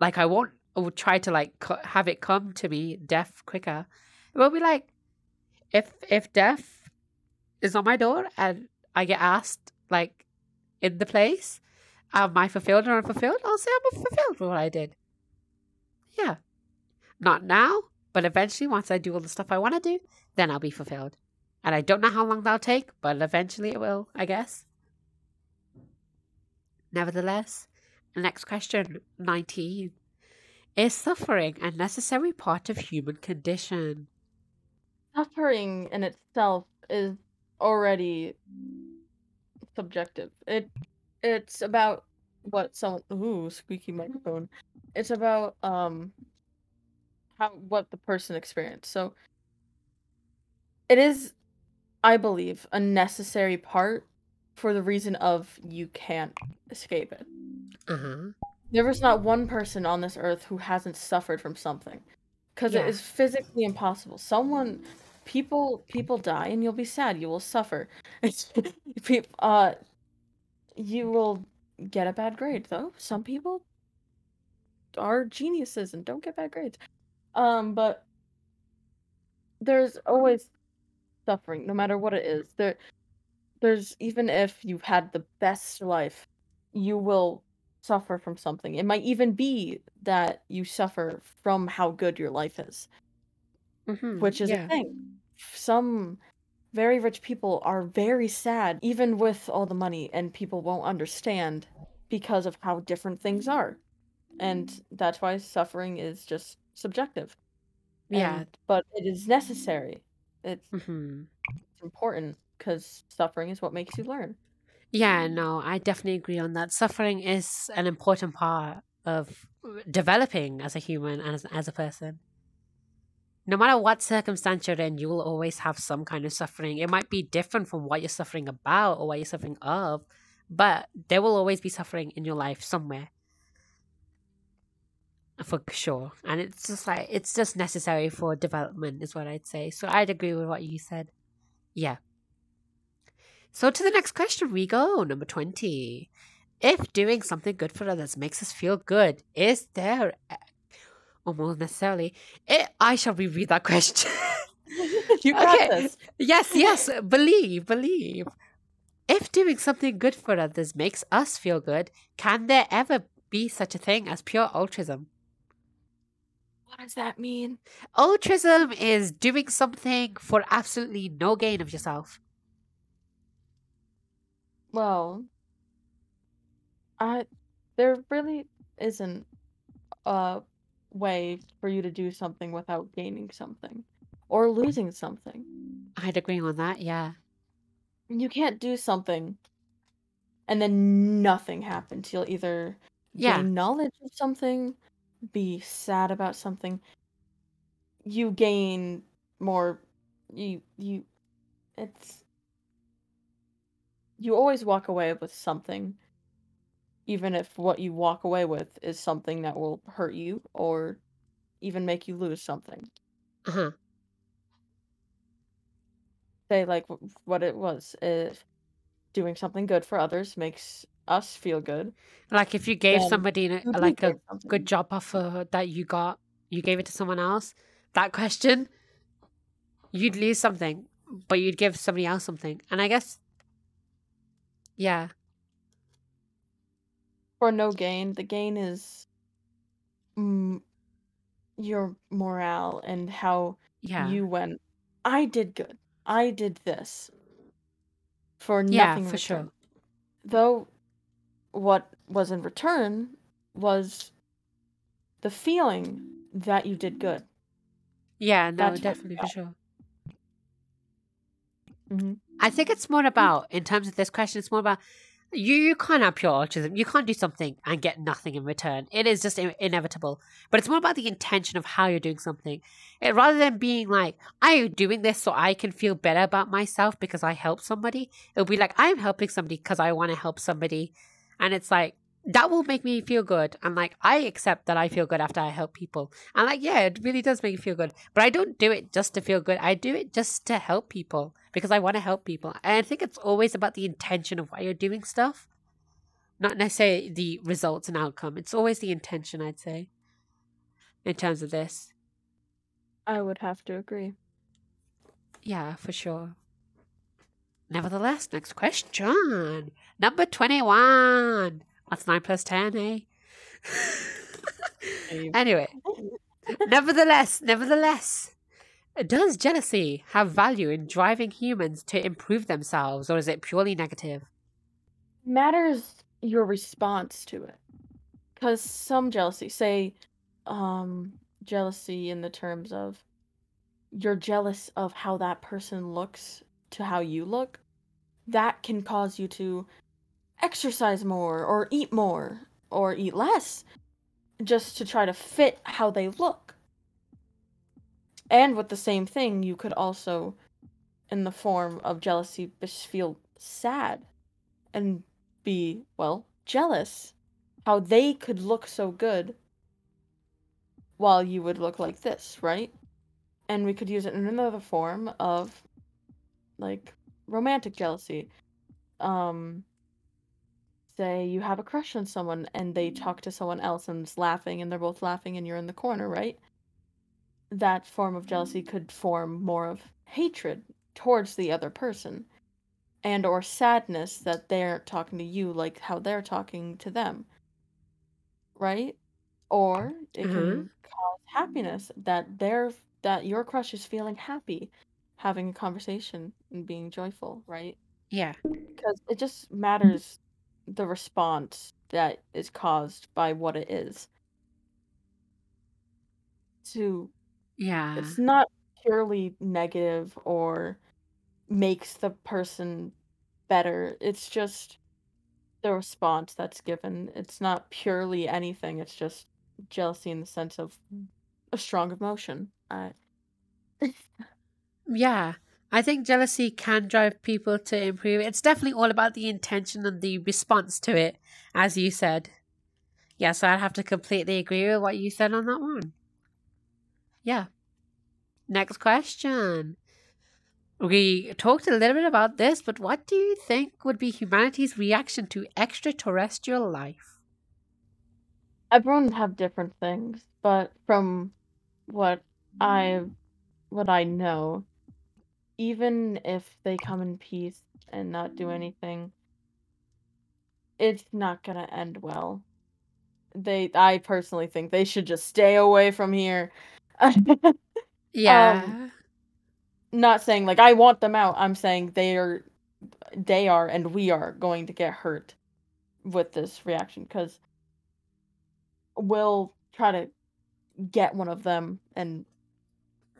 like I won't or try to like have it come to me death quicker. It will be like if if death is on my door and I get asked like in the place, am I fulfilled or unfulfilled? I'll say I'm fulfilled with what I did. Yeah, not now, but eventually, once I do all the stuff I want to do, then I'll be fulfilled. And I don't know how long that'll take, but eventually it will, I guess. Nevertheless, next question 19. Is suffering a necessary part of human condition? Suffering in itself is already subjective. It it's about what someone ooh squeaky microphone. It's about um how what the person experienced. So it is, I believe, a necessary part for the reason of you can't escape it. There is not one person on this earth who hasn't suffered from something, because Yeah. it is physically impossible. Someone, people, people die, and you'll be sad. You will suffer. Uh, you will get a bad grade, though. Some people are geniuses and don't get bad grades. Um, but there's always suffering, no matter what it is. There, there's even if you've had the best life, you will suffer from something. It might even be that you suffer from how good your life is, Mm-hmm. which is yeah. a thing. Some very rich people are very sad, even with all the money, and people won't understand because of how different things are. And that's why suffering is just subjective. Yeah. And- but it is necessary. It's, Mm-hmm. it's important because suffering is what makes you learn. Yeah, no, I definitely agree on that. Suffering is an important part of developing as a human and as, as a person. No matter what circumstance you're in, you will always have some kind of suffering. It might be different from what you're suffering about or what you're suffering of, but there will always be suffering in your life somewhere. For sure. And it's just like, it's just necessary for development, is what I'd say. So I'd agree with what you said. Yeah. So to the next question we go, number 20. If doing something good for others makes us feel good, is there almost necessarily it, I shall reread that question. you got okay. this. Yes, yes, believe, believe. If doing something good for others makes us feel good, can there ever be such a thing as pure altruism? What does that mean? Altruism is doing something for absolutely no gain of yourself. Well, I there really isn't a way for you to do something without gaining something or losing something. I'd agree on that, yeah. You can't do something and then nothing happens. You'll either yeah. gain knowledge of something, be sad about something. You gain more you you it's you always walk away with something even if what you walk away with is something that will hurt you or even make you lose something. Uh-huh. Say like what it was if doing something good for others makes us feel good. Like if you gave somebody like a good job offer that you got, you gave it to someone else. That question, you'd lose something, but you'd give somebody else something. And I guess, yeah, for no gain. The gain is mm, your morale and how yeah. you went. I did good. I did this for nothing. Yeah, for return. sure. Though, what was in return was the feeling that you did good. Yeah, no, That's definitely for sure. Mm-hmm. I think it's more about, in terms of this question, it's more about you, you can't have pure altruism. You can't do something and get nothing in return. It is just in- inevitable. But it's more about the intention of how you're doing something. It, rather than being like, I'm doing this so I can feel better about myself because I help somebody, it'll be like, I'm helping somebody because I want to help somebody. And it's like, that will make me feel good. And like, I accept that I feel good after I help people. And like, yeah, it really does make me feel good. But I don't do it just to feel good. I do it just to help people because I want to help people. And I think it's always about the intention of why you're doing stuff, not necessarily the results and outcome. It's always the intention, I'd say, in terms of this. I would have to agree. Yeah, for sure. Nevertheless, next question. Number 21. That's 9 plus 10, eh? anyway, nevertheless, nevertheless, does jealousy have value in driving humans to improve themselves, or is it purely negative? Matters your response to it. Because some jealousy, say, um, jealousy in the terms of you're jealous of how that person looks to how you look, that can cause you to exercise more or eat more or eat less just to try to fit how they look. And with the same thing, you could also, in the form of jealousy, just feel sad and be, well, jealous how they could look so good while you would look like this, right? And we could use it in another form of like romantic jealousy. Um, say you have a crush on someone and they talk to someone else and is laughing and they're both laughing and you're in the corner, right? That form of jealousy could form more of hatred towards the other person and or sadness that they're talking to you like how they're talking to them. Right? Or it mm-hmm. can cause happiness that they're that your crush is feeling happy having a conversation and being joyful, right? Yeah. Because it just matters the response that is caused by what it is. To yeah. It's not purely negative or makes the person better. It's just the response that's given. It's not purely anything. It's just jealousy in the sense of a strong emotion. I Yeah. I think jealousy can drive people to improve. It's definitely all about the intention and the response to it, as you said. Yeah, so I'd have to completely agree with what you said on that one. Yeah. Next question. We talked a little bit about this, but what do you think would be humanity's reaction to extraterrestrial life? everyone would have different things, but from what I what I know, even if they come in peace and not do anything, it's not gonna end well. They I personally think they should just stay away from here. Yeah. Um, not saying like I want them out. I'm saying they are they are and we are going to get hurt with this reaction cuz we'll try to get one of them and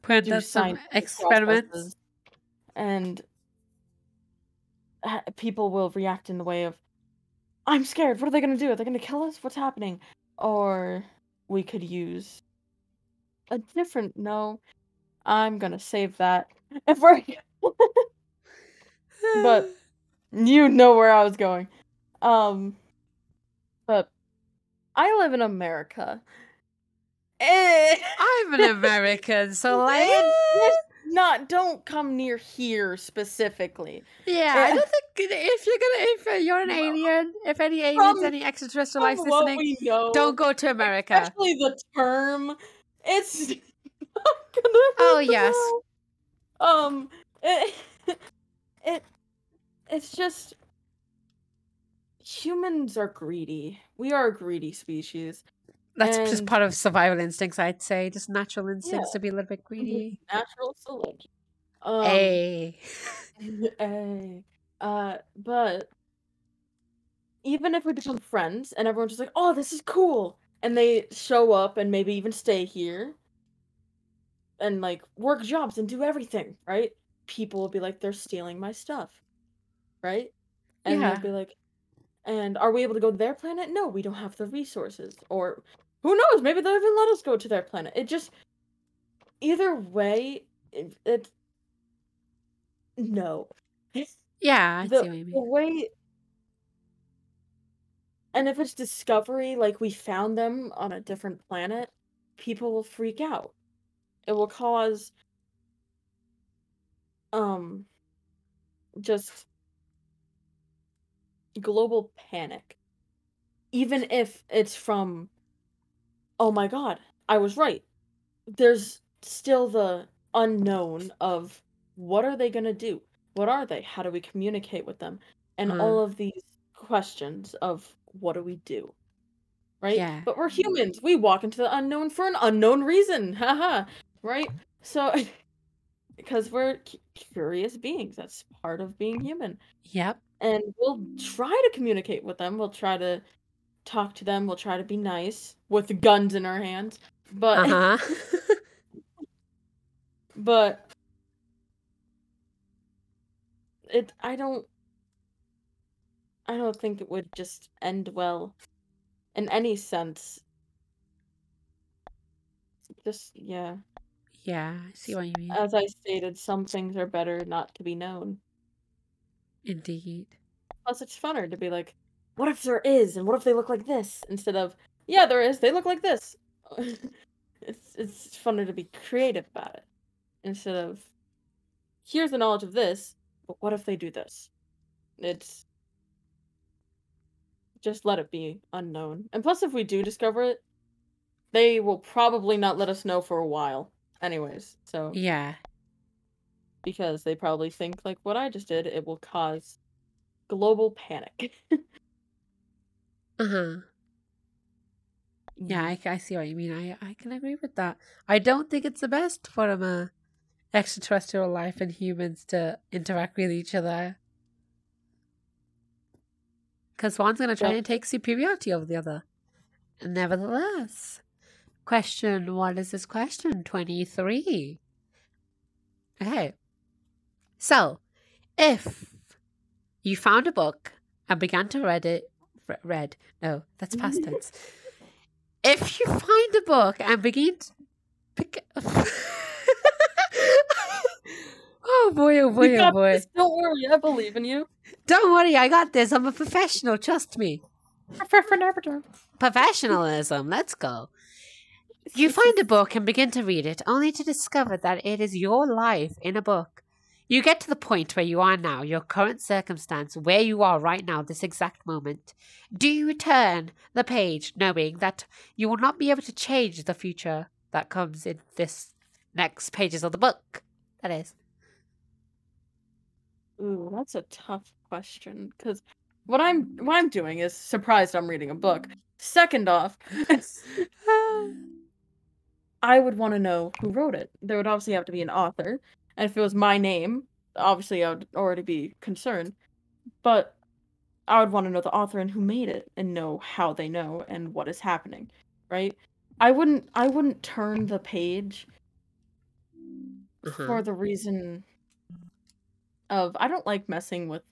Put do some experiments. And people will react in the way of i'm scared. What are they going to do? Are they going to kill us? What's happening? Or we could use a different no i'm going to save that but- you know where i was going. Um but i live in america. I'm an American, so like, not don't come near here specifically. yeah, I don't think if you're gonna, if you're an Well, alien, if any aliens, from- any extraterrestrial life listening, know, don't go to America. Especially the term, it's not gonna. Oh, yes. Um, it, it, it's just humans are greedy. We are a greedy species. That's just part of survival instincts, I'd say. Just natural instincts Yeah. to be a little bit greedy. Natural selection. Um, hey. Hey, uh, but even if we become friends and everyone's just like, "Oh, this is cool," and they show up and maybe even stay here and like work jobs and do everything, right? People will be like, "They're stealing my stuff," right? And Yeah. they'll be like, "And are we able to go to their planet? No, we don't have the resources." Or who knows? Maybe they'll even let us go to their planet. It just either way, it, it no Yeah, I the, see what you the mean. way and if it's discovery like we found them on a different planet people will freak out it will cause um just global panic. Even if it's from oh my god i was right. There's still the unknown of what are they going to do? What are they? How do we communicate with them? And Huh. all of these questions of what do we do? Right? Yeah. but we're humans. We walk into the unknown for an unknown reason. Haha. Right? So because we're curious beings. That's part of being human. Yep. And we'll try to communicate with them. We'll try to talk to them. We'll try to be nice with guns in our hands. But Uh huh. but it i don't i don't think it would just end well in any sense. Just yeah. Yeah, I see what you mean. as i stated some things are better not to be known Indeed. plus it's funner to be like what if there is and what if they look like this instead of yeah there is they look like this it's it's funner to be creative about it instead of here's the knowledge of this but what if they do this it's just let it be unknown and plus if we do discover it they will probably not let us know for a while anyways so Yeah. Because they probably think like what i just did it will cause global panic Uh huh. Yeah, I, I see what you mean. I, I can agree with that. I don't think it's the best for um, uh, extraterrestrial life and humans to interact with each other. Because one's going to try Yeah. and take superiority over the other. Nevertheless, question what is this question? 23. Okay. So, if you found a book and began to read it. Read. No, that's past tense. If you find a book and begin to pick. oh boy! Oh boy! Oh boy! this, Don't worry, I believe in you. Don't worry, I got this. I'm a professional. Trust me. Professionalism. Let's go. You find a book and begin to read it, only to discover that it is your life in a book. You get to the point where you are now, your current circumstance, where you are right now, this exact moment. Do you turn the page knowing that you will not be able to change the future that comes in this next pages of the book? That is. Ooh, that's a tough question because what I'm what I'm doing is surprised I'm reading a book. Second off, I would want to know who wrote it. There would obviously have to be an author, and if it was my name, obviously I would already be concerned. But I would want to know the author and who made it, and know how they know and what is happening, right? I wouldn't I wouldn't turn the page Uh-huh. for the reason of I don't like messing with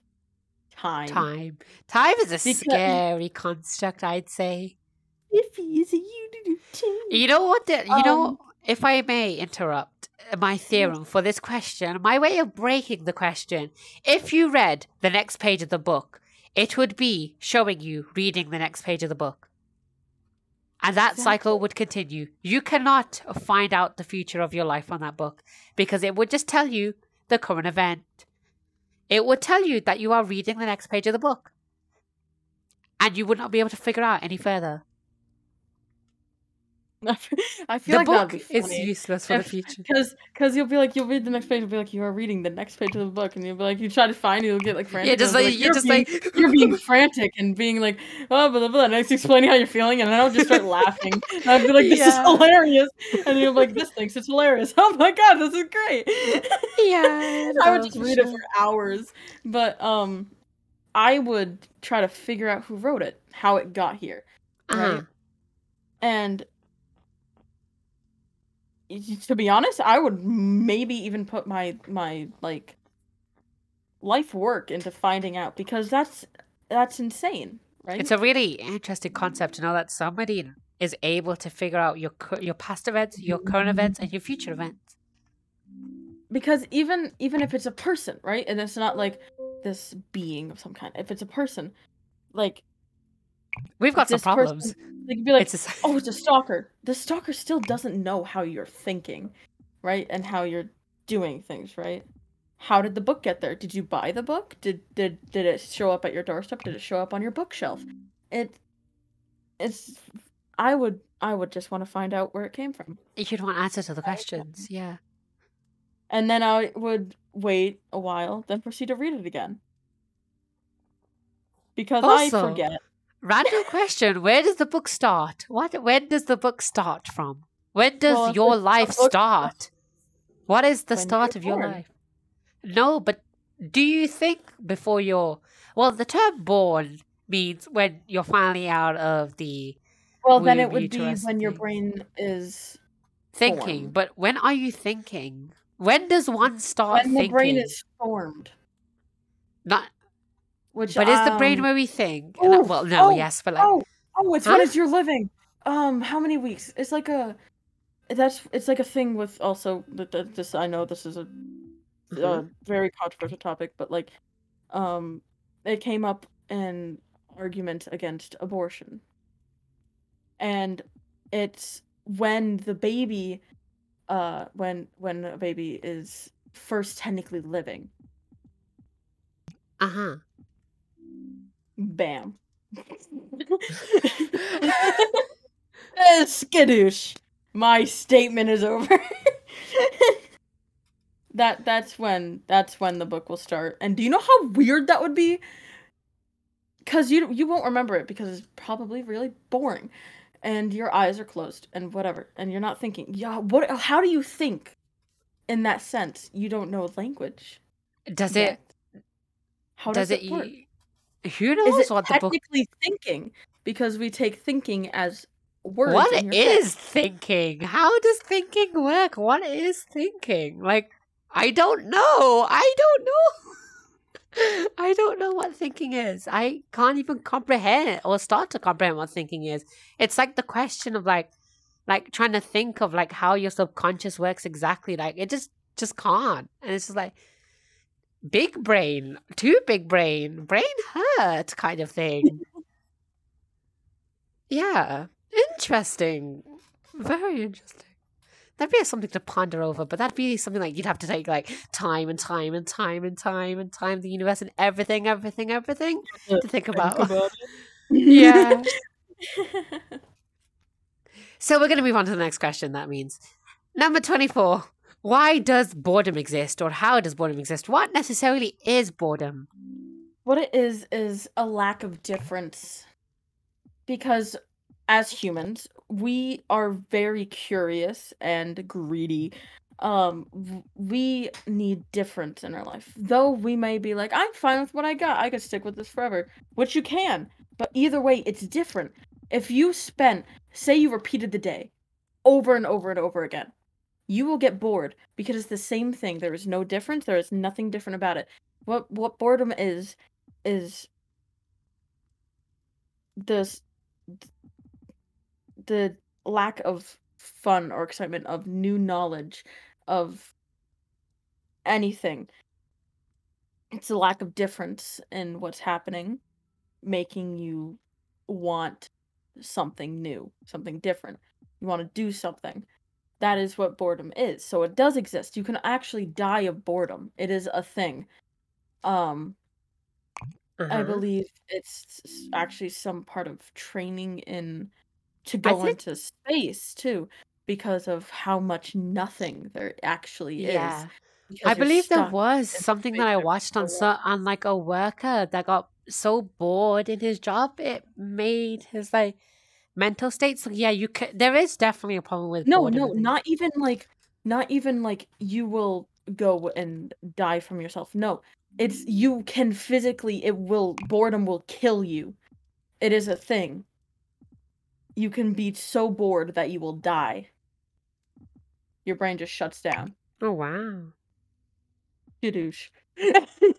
time. Time. Time is a Because- scary construct, I'd say. If he's a you do too. You know what? The, you know, Um, if I may interrupt uh, my theorem for this question, my way of breaking the question, if you read the next page of the book, it would be showing you reading the next page of the book. And that cycle would continue. You cannot find out the future of your life on that book because it would just tell you the current event. It would tell you that you are reading the next page of the book. And you would not be able to figure out any further. I feel The like the book be is useless for the future. Because because you'll be like you'll read the next page, you'll be like you are reading the next page of the book, and you'll be like you try to find it, you'll get like frantic. Yeah, just and like you're just being, like you're being frantic and being like oh blah blah blah, and I just explaining how you're feeling, and then I'll just start laughing. And I'll be like this is hilarious, and you're like this thinks it's hilarious. Oh my god, this is great. Yeah, I would just read it for hours, but um, I would try to figure out who wrote it, how it got here, right? Uh-huh. And y- to be honest, I would maybe even put my my like life work into finding out because that's that's insane, right? It's a really interesting concept to know that somebody is able to figure out your your past events, your current events, and your future events. because even even if it's a person, right? And it's not like this being of some kind. If it's a person, like We've got some person- problems. they could be like, it's a, oh, it's a stalker. The stalker still doesn't know how you're thinking, right? And how you're doing things, right? How did the book get there? Did you buy the book? Did did did it show up at your doorstep? Did it show up on your bookshelf? It it's I would I would just want to find out where it came from. you'd want answers to the questions. Yeah. And then I would wait a while, then proceed to read it again. Because I forget. Random question: Where does the book start? What? When does the book start from? When does Well, your life start? What is the start of your born. life? No, but do you think before you're well, the term "born" means when you're finally out of the Well, then it would be when your brain is thinking. Formed. But when are you thinking? When does one start when the thinking? brain is formed. Not, Which but is the brain um, where we think? Oh, well, no, oh, yes, but like, oh, oh, it's Huh? when it's you're living. Um, how many weeks? It's like a, that's it's like a thing with also th- th- this. I know this is a, a Mhm. very controversial topic, but like, um, it came up in argument against abortion, and it's when the baby, uh, when when a baby is first technically living. uh huh. Bam. Skadoosh. My statement is over. that that's when that's when the book will start. And do you know how weird that would be? Cuz you you won't remember it because it's probably really boring and your eyes are closed and whatever and you're not thinking. Yeah, what how do you think in that sense? You don't know language. Does yet. it? How Does, does, it? it Who Is knows it what the book? technically thinking? Because we take thinking as words. What your head. thinking? How does thinking work? What is thinking? Like, I don't know. I don't know. I don't know what thinking is. I can't even comprehend or start to comprehend what thinking is. It's like the question of like like trying to think of like how your subconscious works exactly. Like it just just can't. And it's just like big brain, too big brain, brain hurt kind of thing. yeah. Interesting. Very interesting. That'd be something to ponder over, but that'd be something like you'd have to take like time and time and time and time and time the universe and everything, everything, everything uh, to think about. Think about yeah. so we're going to move on to the next question. That means number 24. Why does boredom exist or how does boredom exist? What necessarily is boredom? What it is is a lack of difference. Because as humans, we are very curious and greedy. Um we need difference in our life. Though we may be like, I'm fine with what I got. I could stick with this forever, which you can. But either way, it's different. If you spent, say you repeated the day over and over and over again, you will get bored because it's the same thing. There is no difference. There is nothing different about it. What what boredom is is this the lack of fun or excitement of new knowledge of anything. It's a lack of difference in what's happening, making you want something new, something different. You want to do something. That is what boredom is. So it does exist. You can actually die of boredom. It is a thing. Um I Uh-huh. believe it's actually some part of training in to go think into space too because of how much nothing there actually is yeah. I believe there was something that I watched on so on like a worker that got so bored in his job it made his like mental states So yeah, you can. There is definitely a problem with No, boredom. no, not even like not even like you will go and die from yourself. No. It's you can physically it will boredom will kill you. It is a thing. You can be so bored that you will die. Your brain just shuts down. Oh wow. Skadoosh.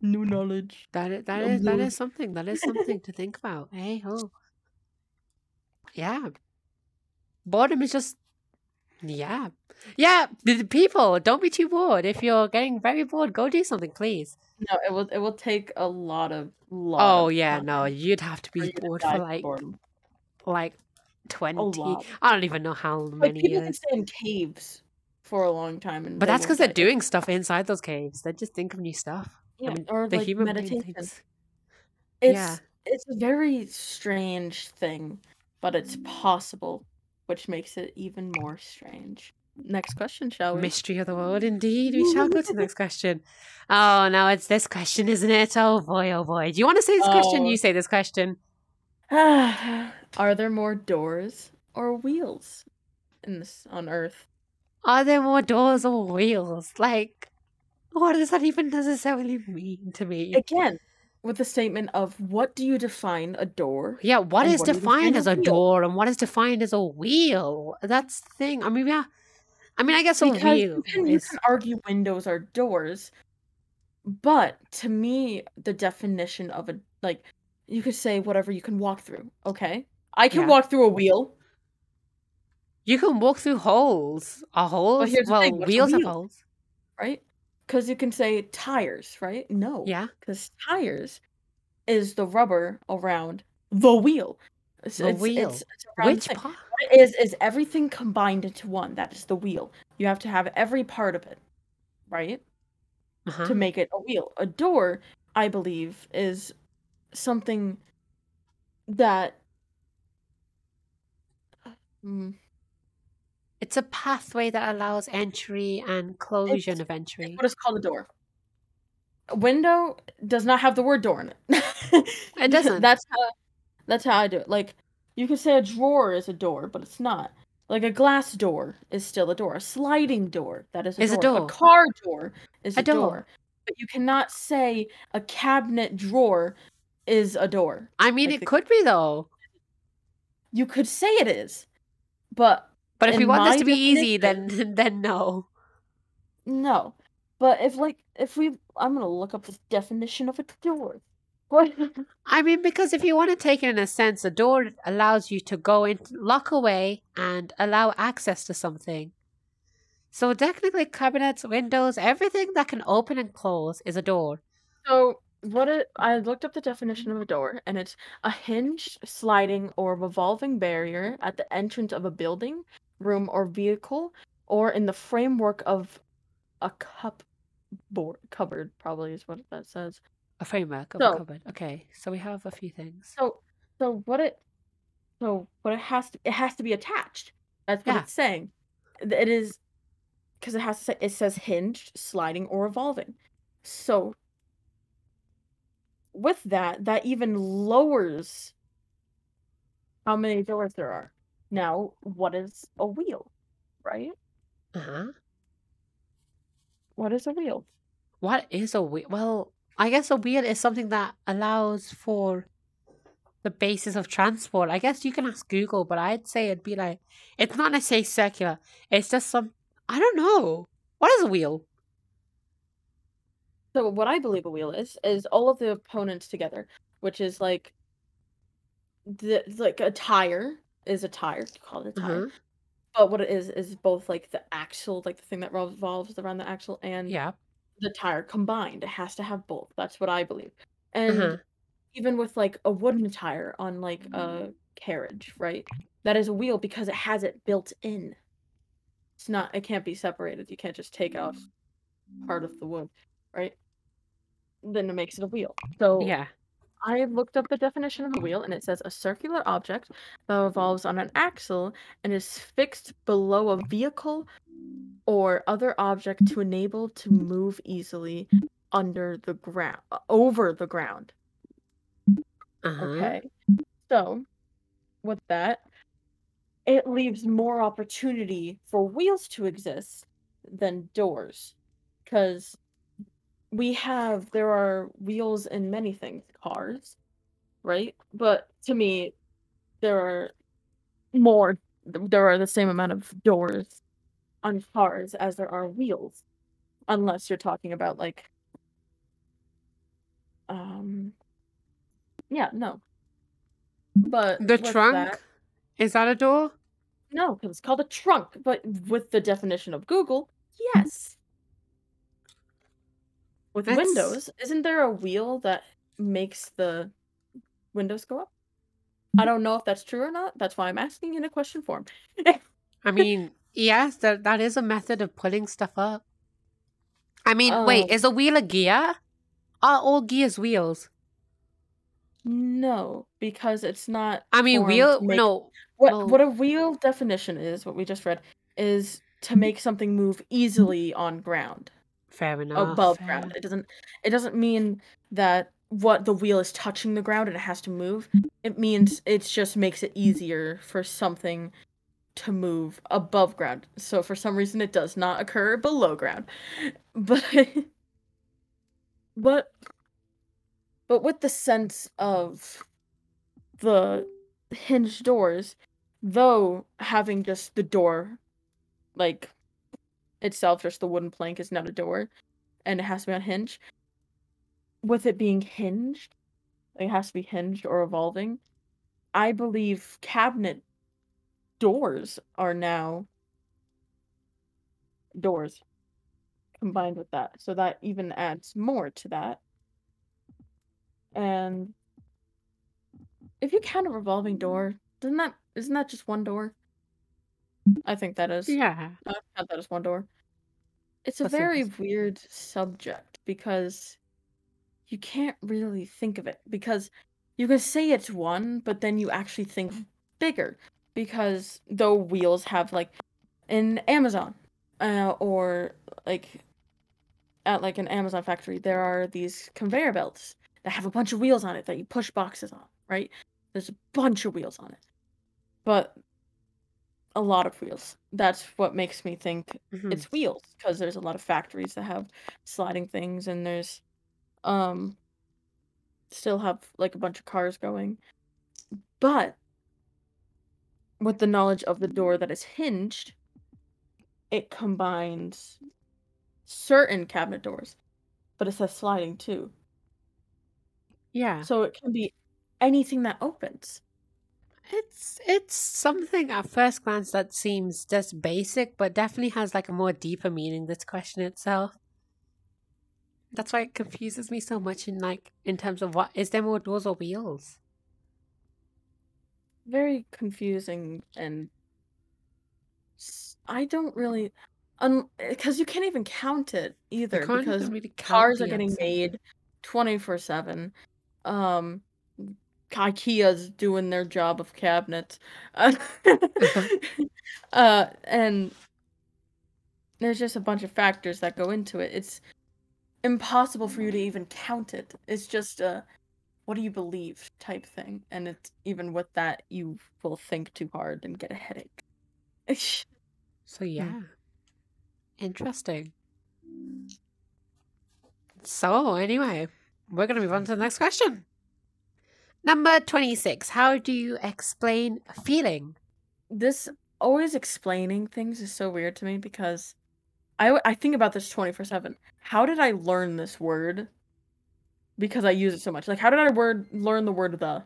New knowledge. That is, that is that is something. That is something to think about. Hey ho. Yeah. Boredom is just yeah. Yeah, people, don't be too bored. If you're getting very bored, go do something, please. No, it will it will take a lot of lot Oh of yeah, no, you'd have to be bored for like boredom. like 20. I don't even know how Like many people can years. stay in caves for a long time But that's because they're doing stuff inside those caves. They just think of new stuff. I Yeah, mean, or the like human meditation. It's Yeah. it's a very strange thing, but it's possible, which makes it even more strange. Next question, shall we? Mystery of the world, indeed. We shall go to the next question. Oh, now it's this question, isn't it? Oh boy, oh boy. Do you want to say this question? Oh. You say this question. Are there more doors or wheels in this on Earth? Are there more doors or wheels? Like, what does that even necessarily mean to me? Again, with the statement of what do you define a door? Yeah, what is what defined define a as a wheel? door and what is defined as a wheel? That's the thing. I mean, yeah. I mean, I guess a Because wheel you can you can argue windows are doors, but to me, the definition of a like you could say whatever you can walk through. Okay, I can Yeah. walk through a wheel, You can walk through holes. Are holes? here's the well, a wheels wheel? holes. right? Because you can say tires, right? No, Yeah. because tires is the rubber around the wheel. It's, The it's, wheel. It's, it's around the Which thing. part? What it is is everything combined into one. That is the wheel. You have to have every part of it, right? Uh-huh. to make it a wheel. A door, I believe, is something that mm, It's a pathway that allows entry and it's, closure of entry. what is called a door. A window does not have the word door in it. It doesn't. that's how that's how I do it. Like you could say a drawer is a door, but it's not. Like a glass door is still a door. A sliding door, that is a Is a door. A car door is A a door. door. But you cannot say a cabinet drawer is a door. I mean, Like it the could be though. You could say it is, but But if we want this to be easy, then then no. no. But if like if we I'm gonna look up the definition of a door. What I mean, because if you want to take it in a sense, a door allows you to go in, lock away, and allow access to something. So technically, cabinets, windows, everything that can open and close is a door. So what it I looked up the definition of a door and it's a hinged, sliding, or revolving barrier at the entrance of a building, room, or vehicle, or in the framework of a cup board cupboard, probably is what that says. A framework of So- a cupboard. Okay, so we have a few things. So so what it so what it has to it has to be attached. That's what Yeah. it's saying. It is because it has to say it says hinged, sliding, or revolving. So with that, that even lowers how many doors there are. Now, what is a wheel? Right? Uh huh. What is a wheel? What is a wheel? Well, I guess a wheel is something that allows for the basis of transport. I guess you can ask Google, but I'd say it'd be like it's not necessarily circular. It's just some I don't know. What is a wheel? So what I believe a wheel is is all of the opponents together, which is like the like a tire is a tire. You call it a tire. Uh-huh. But what it is is both like the axle, like the thing that revolves around the axle, and Yeah. the tire combined. It has to have both. That's what I believe. And Uh-huh. even with like a wooden tire on like a carriage, right? That is a wheel because it has it built in. It's not. It can't be separated. You can't just take off part of the wood, right? Then it makes it a wheel. So Yeah. I looked up the definition of a wheel and it says a circular object that revolves on an axle and is fixed below a vehicle or other object to enable to move easily under the ground over the ground. Uh-huh. Okay. So with that, it leaves more opportunity for wheels to exist than doors. Because we have there are wheels in many things, cars, right? But to me, there are more there are the same amount of doors on cars as there are wheels. Unless you're talking about like um yeah, no. But The trunk that- is that a door? no, because it's called a trunk, but with the definition of Google, yes. With That's- Windows, isn't there a wheel that makes the windows go up? I don't know if that's true or not. That's why I'm asking in a question form. I mean, yes, that that is a method of putting stuff up. I mean, wait, Um, is a wheel a gear? Are all gears wheels? no, because it's not. I mean, wheel make- no. What well- what a wheel definition is, what we just read, is to make something move easily on ground. Fair enough. above fair ground. It doesn't it doesn't mean that what the wheel is touching the ground and it has to move. It means it just makes it easier for something to move above ground. So for some reason it does not occur below ground. But but but with the sense of the hinged doors, though having just the door like itself, just the wooden plank is not a door, and it has to be on hinge. With it being hinged, it has to be hinged or revolving. I believe cabinet doors are now doors combined with that. So that even adds more to that. And if you count a revolving door, doesn't that isn't that just one door? I think that is. Yeah. I count that as one door. It's a That's very weird subject because you can't really think of it because you can say it's one, but then you actually think bigger because though wheels have like in Amazon uh, or like at like an Amazon factory, there are these conveyor belts that have a bunch of wheels on it that you push boxes on, right? There's a bunch of wheels on it. But a lot of wheels. That's what makes me think Mhm. it's wheels because there's a lot of factories that have sliding things and there's um still have like a bunch of cars going. But with the knowledge of the door that is hinged, it combines certain cabinet doors, but it says sliding too. Yeah. So it can be anything that opens. It's it's something at first glance that seems just basic, but definitely has like a more deeper meaning. This question itself. That's why it confuses me so much in like in terms of what is there more doors or wheels? Very confusing and I don't really um because you can't even count it either because really cars are getting made 24/7. Um IKEA's doing their job of cabinets. Uh, uh and there's just a bunch of factors that go into it. It's impossible for you to even count it. It's just a what do you believe type thing. And it's even with that you will think too hard and get a headache. So yeah. Interesting. So anyway, we're gonna move on to the next question. Number twenty-six. How do you explain feeling? this always explaining things is so weird to me because I, I think about this 24/7. How did I learn this word? Because I use it so much. Like how did I word learn the word the?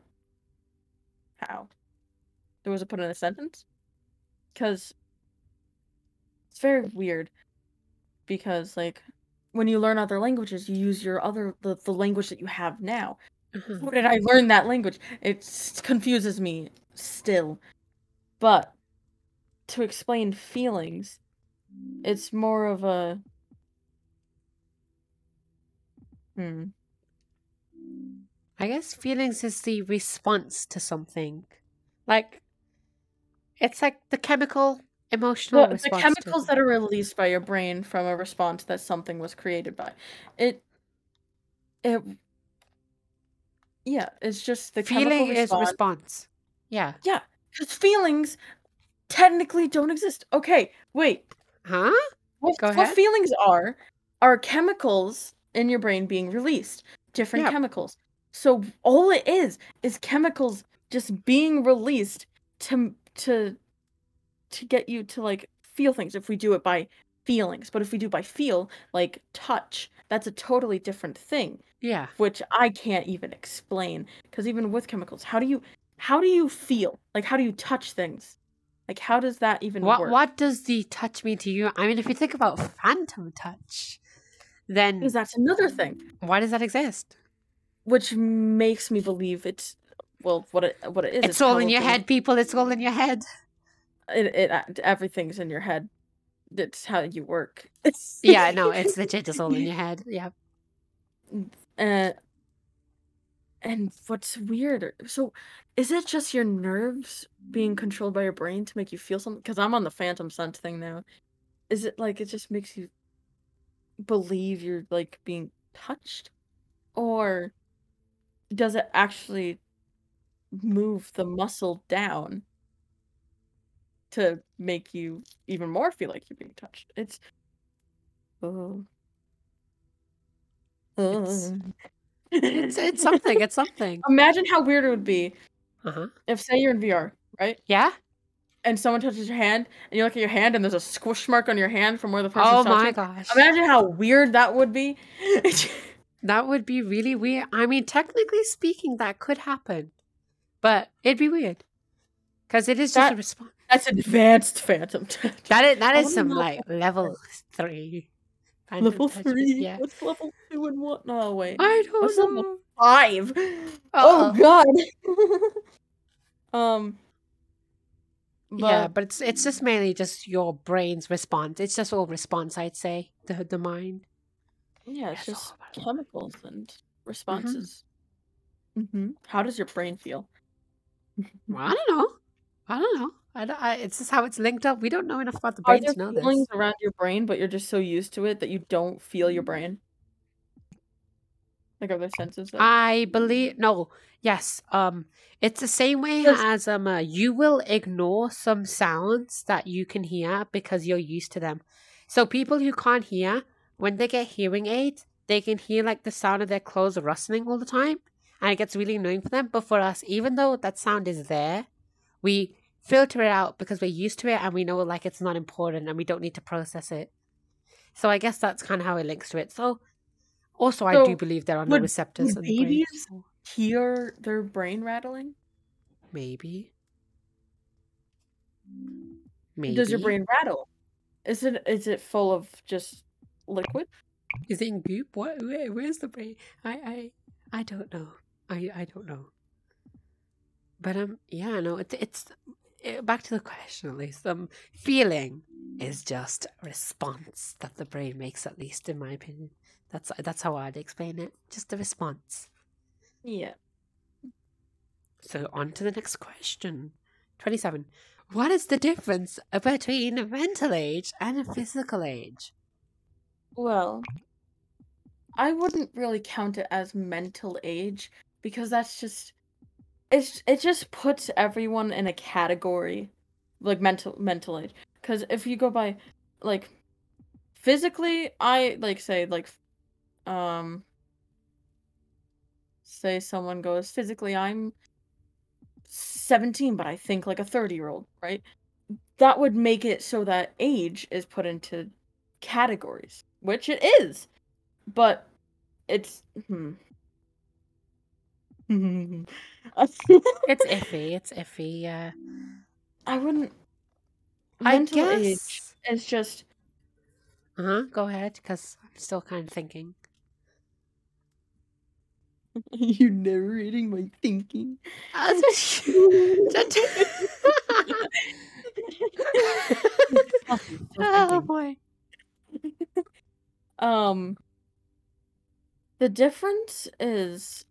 How? There was a put in a sentence? Cuz it's very weird because like when you learn other languages, you use your other the, the language that you have now. Mhm. How did I learn that language? It confuses me still. But to explain feelings, it's more of a hmm. I guess feelings is the response to something. Like it's like the chemical emotional The, the chemicals that are released by your brain from a response that something was created by. It it yeah, it's just the chemical feeling is response. response. Yeah. Yeah, because feelings technically don't exist. Okay, wait. Huh? What, Go what feelings are are chemicals in your brain being released, different Yep. chemicals. So all it is is chemicals just being released to to to get you to like feel things if we do it by feelings. But if we do by feel, like touch, that's a totally different thing, Yeah. which I can't even explain because even with chemicals, how do you how do you feel? Like how do you touch things? Like how does that even What work? what does the touch mean to you? I mean if you think about phantom touch, then Because that's another thing. why does that exist? which makes me believe it's well what it what it is It's all in your head, people, it's all in your head. it, it uh, everything's in your head that's how you work Yeah, no, it's legit just all in your head. Yeah. uh, and what's weird? so is it just your nerves being controlled by your brain to make you feel something because i'm on the phantom sense thing now is it like it just makes you believe you're like being touched or does it actually move the muscle down to make you even more feel like you're being touched it's oh It's- Uh. It's it's something, it's something. Imagine how weird it would be Uh-huh. if, say, you're in VR, right? Yeah? And someone touches your hand, and you look at your hand, and there's a squish mark on your hand from where the person. Oh touching. my gosh. Imagine how weird that would be. That would be really weird. I mean, technically speaking, that could happen. But it'd be weird. Because it is just a response. That's advanced phantom touch. That is, that is wanna some, like, level three. phantom level touch, three. Yeah. What's level two and what? No, wait. I don't What's know. level five? Uh-oh. Oh god. um. But yeah, but it's it's just mainly just your brain's response. It's just all response, I'd say. The the mind. yeah, it's That's just about it. chemicals and responses. mm-hmm How does your brain feel? Well, I don't know. I don't know. I I, it's just how it's linked up. We don't know enough about the brain to know feelings this. around your brain, but you're just so used to it that you don't feel your brain? Like other senses? I believe no. Yes. Um it's the same way as um uh, you will ignore some sounds that you can hear because you're used to them. So people who can't hear, when they get hearing aids, they can hear like the sound of their clothes rustling all the time and it gets really annoying for them. But for us, even though that sound is there, we filter it out because we're used to it and we know like it's not important and we don't need to process it. So I guess that's kind of how it links to it. So also, I do believe there are no would receptors would in the brain. hear their brain rattling? Maybe. Maybe. Does your brain rattle? Is it is it full of just liquid? Is it in goop? What? Where, where's the brain? I, I, I don't know. I, I don't know. But um, yeah, no, it's it's back to the question at least. Um, feeling is just a response that the brain makes, at least in my opinion. That's that's how I'd explain it. Just a response. Yeah. So on to the next question. Twenty-seven. What is the difference between a mental age and a physical age? Well, I wouldn't really count it as mental age because that's just it's it just puts everyone in a category like mental mental age. Because if you go by like physically I like say like um say someone goes physically I'm 17 but I think like a 30 year old right? That would make it so that age is put into categories which it is. But it's hmm. It's iffy. It's iffy. Yeah. I wouldn't I mental guess. is just Uh huh. Go ahead, because I'm still kind of thinking. You're narrating my thinking. oh boy. um the difference is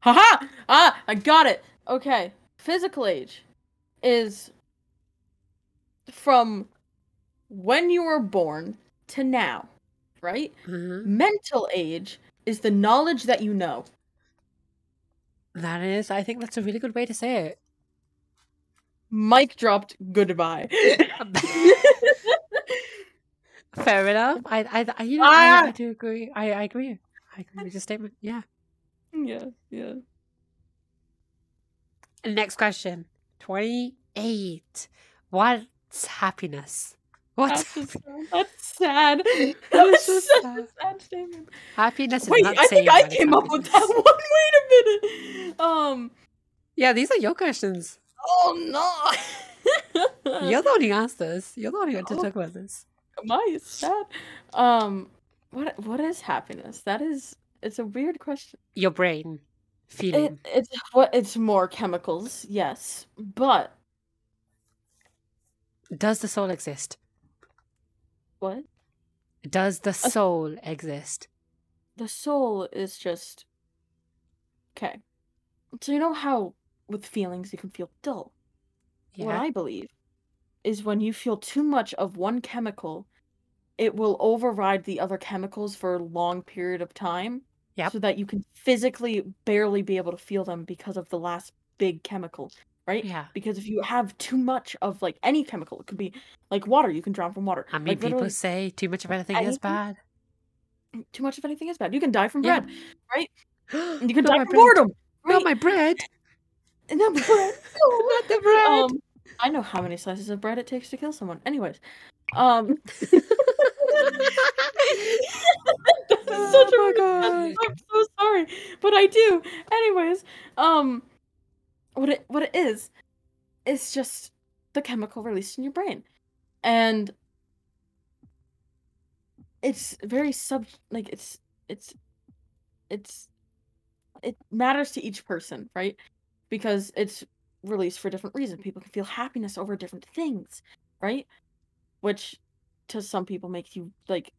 Haha! Ah, I got it. Okay. Physical age is from when you were born to now, right? Mhm. Mental age is the knowledge that you know. That is, I think that's a really good way to say it. Mic dropped. Goodbye. Fair enough. I, I, I you know, I, I Ah! do agree. I, I agree. I agree with your statement. Yeah. Yeah, yeah. Next question. Twenty-eight. What's happiness? What's That's, just, that's sad. That was so such sad. a sad statement. happiness? Is Wait, not I think I came up with that one. Wait a minute. Um. Yeah, these are your questions. Oh no. You're the one who asked this. You're the one who had to Oh. talk about this. My is sad. Um. What What is happiness? That is. It's a weird question. Your brain It, feeling. it's what it's more chemicals, yes, but Does the soul exist? what Does the soul exist? the soul is just okay. So you know how with feelings you can feel dull. What I believe is when you feel too much of one chemical, it will override the other chemicals for a long period of time. Yep. So that you can physically barely be able to feel them because of the last big chemical, right? Yeah. Because if you have too much of like any chemical, it could be like water, you can drown from water. I mean, like people say too much of anything is bad. too much of anything is bad. You can die from Yeah. bread, right? And you can die from bread. boredom, Not my bread. Not bread. Not the bread. um, I know how many slices of bread it takes to kill someone. Anyways, um, such Oh a God. I'm so sorry, but I do. Anyways, um, what it what it is, is just the chemical released in your brain, and it's very sub like it's it's it's it matters to each person, right? Because it's released for different reasons. People can feel happiness over different things, right? Which to some people makes you like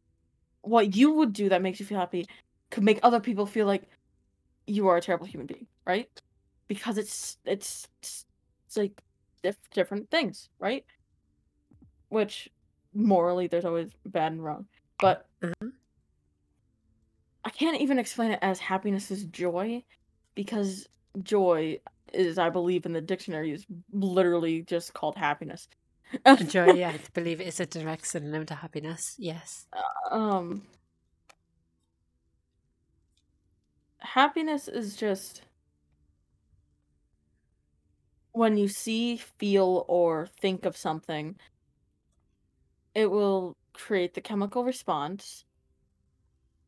what you would do that makes you feel happy could make other people feel like you are a terrible human being, right? Because it's it's it's, it's like diff- different things, right? Which morally there's always bad and wrong. But Mhm. I can't even explain it as happiness is joy because joy is I believe in the dictionary is literally just called happiness. Joy, yeah, I believe it's a direct synonym to happiness. Yes. um happiness is just when you see, feel or think of something it will create the chemical response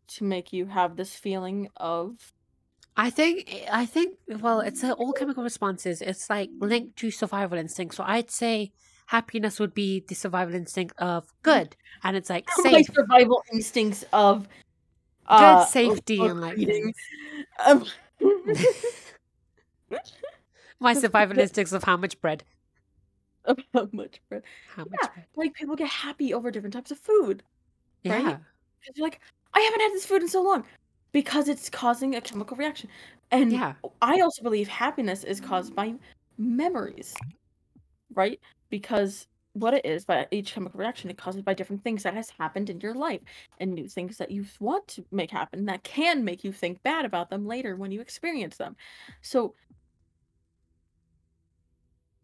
to make you have this feeling of I think I think well, it's all chemical responses. It's like linked to survival instinct. So I'd say happiness would be the survival instinct of good, and it's like safe, survival instincts of good uh, safety, of and like things. Um, my survival instincts of how much bread, of how much bread. how much Yeah, bread. like people get happy over different types of food. right? Yeah, Because you're like, I haven't had this food in so long. Because it's causing a chemical reaction. And yeah, I also believe happiness is caused by memories. Right? Because what it is by each chemical reaction, it causes by different things that has happened in your life and new things that you want to make happen that can make you think bad about them later when you experience them. So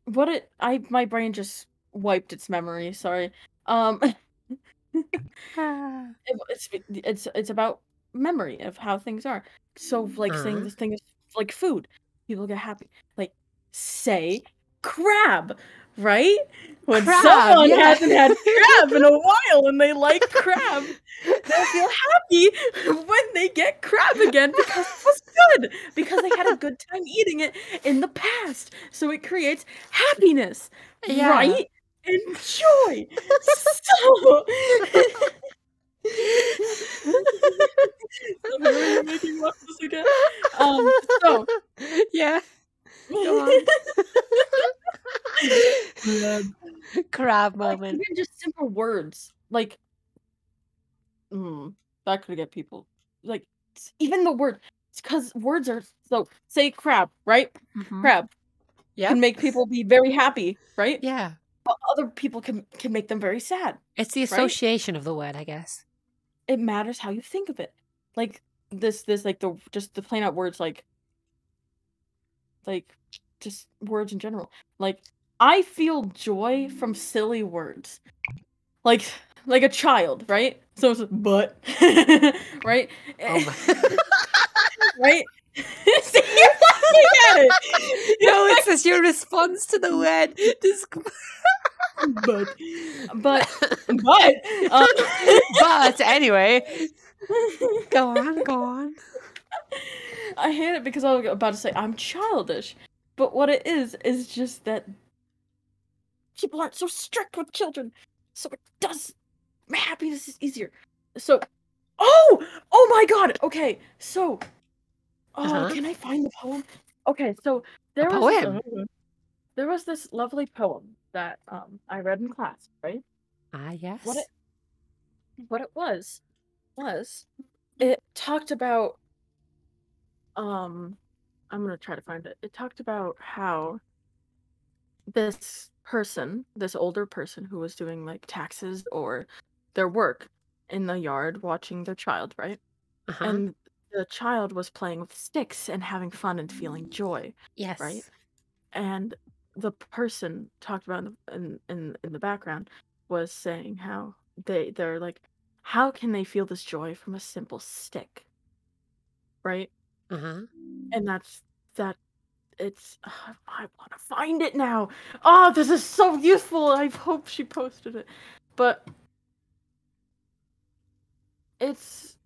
what it I my brain just wiped its memory, sorry. Um Ah. it- it's it's it's about memory of how things are. So like saying Uh-huh. this thing is like food, people get happy. Like say crab, right? When Crab, someone yeah. hasn't had crab in a while and they like crab, they'll feel happy when they get crab again because it was good because they had a good time eating it in the past. So it creates happiness, Yeah. right? And joy. so Sorry, you're making this again. Um, so yeah, Go on. Crab. crab like, moment. even just simple words like mm, that could get people like s- even the word because words are so say crab right Mhm. crab Yep. can make people be very happy right Yeah, but other people can can make them very sad it's the Right? association of the word, I guess. it matters how you think of it like this this like the just the plain out words like like just words in general. Like i feel joy from silly words. Like like a child right? So it's but right? Oh right? See, you're laughing at it no, it's just your response to the word. But. But but um, but anyway, go on, go on. I hate it because I was about to say I'm childish, but what it is is just that people aren't so strict with children, so it does my happiness is easier. So, oh, oh my God. Okay, so, oh, Uh-huh. can I find the poem? Okay, so there was this- there was this lovely poem that um I read in class, right? Ah, yes. What it what it was was it talked about um I'm gonna try to find it. It talked about how this person, this older person who was doing like taxes or their work in the yard watching their child, right? uh-huh. And the child was playing with sticks and having fun and feeling joy yes. right? and the person talked about in in, in in the background was saying how they they're like how can they feel this joy from a simple stick right Uh huh. and that's that it's uh, i want to find it now. Oh this is so useful. I hope she posted it. But it's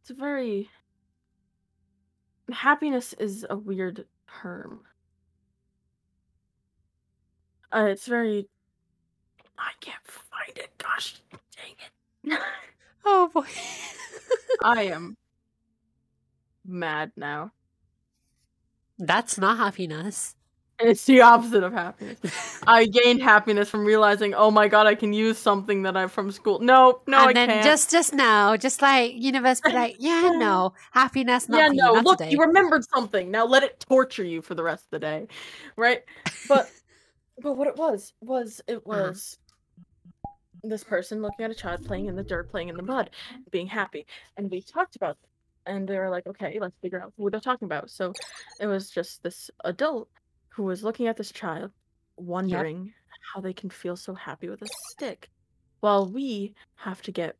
it's a very happiness is a weird term. Uh, it's very i can't find it. Gosh dang it. Oh boy. i am mad now That's not happiness. It's the opposite of happiness. I gained happiness from realizing, oh my god, I can use something that I'm from school. No, no, and I then can't. just just now, just like universe be like, yeah, no, happiness not yeah, you, no. not Look, today. you remembered something. Now let it torture you for the rest of the day, right? But, but what it was was Uh-huh. it was this person looking at a child playing in the dirt, playing in the mud, being happy, and we talked about. And they were like, okay, let's figure out who they're talking about. So, it was just this adult who was looking at this child, wondering how they can feel so happy with a stick, while we have to get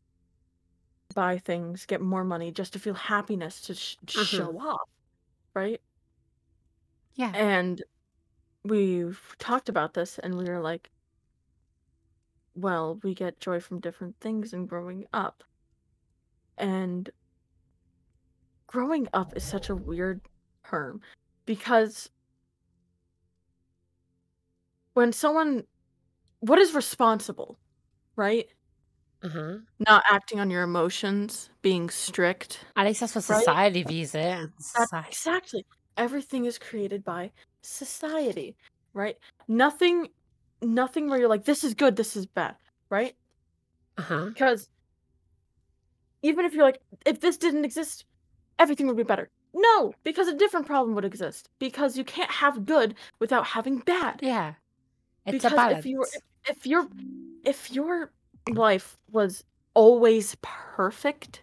buy things, get more money just to feel happiness to sh- Uh-huh. show off, right? yeah. And we've talked about this, and we were like, well, we get joy from different things in growing up. And growing up is such a weird term because when someone what is responsible, right? Uh-huh. Not acting on your emotions, being strict. At least that's what Right? society views it. society- exactly. Everything is created by society, right? Nothing nothing where you're like this is good, this is bad, right? Uh-huh. Because even if you're like if this didn't exist, everything would be better. No, because a different problem would exist. Because you can't have good without having bad. Yeah. It's because a balance. if you were if, if your if your life was always perfect,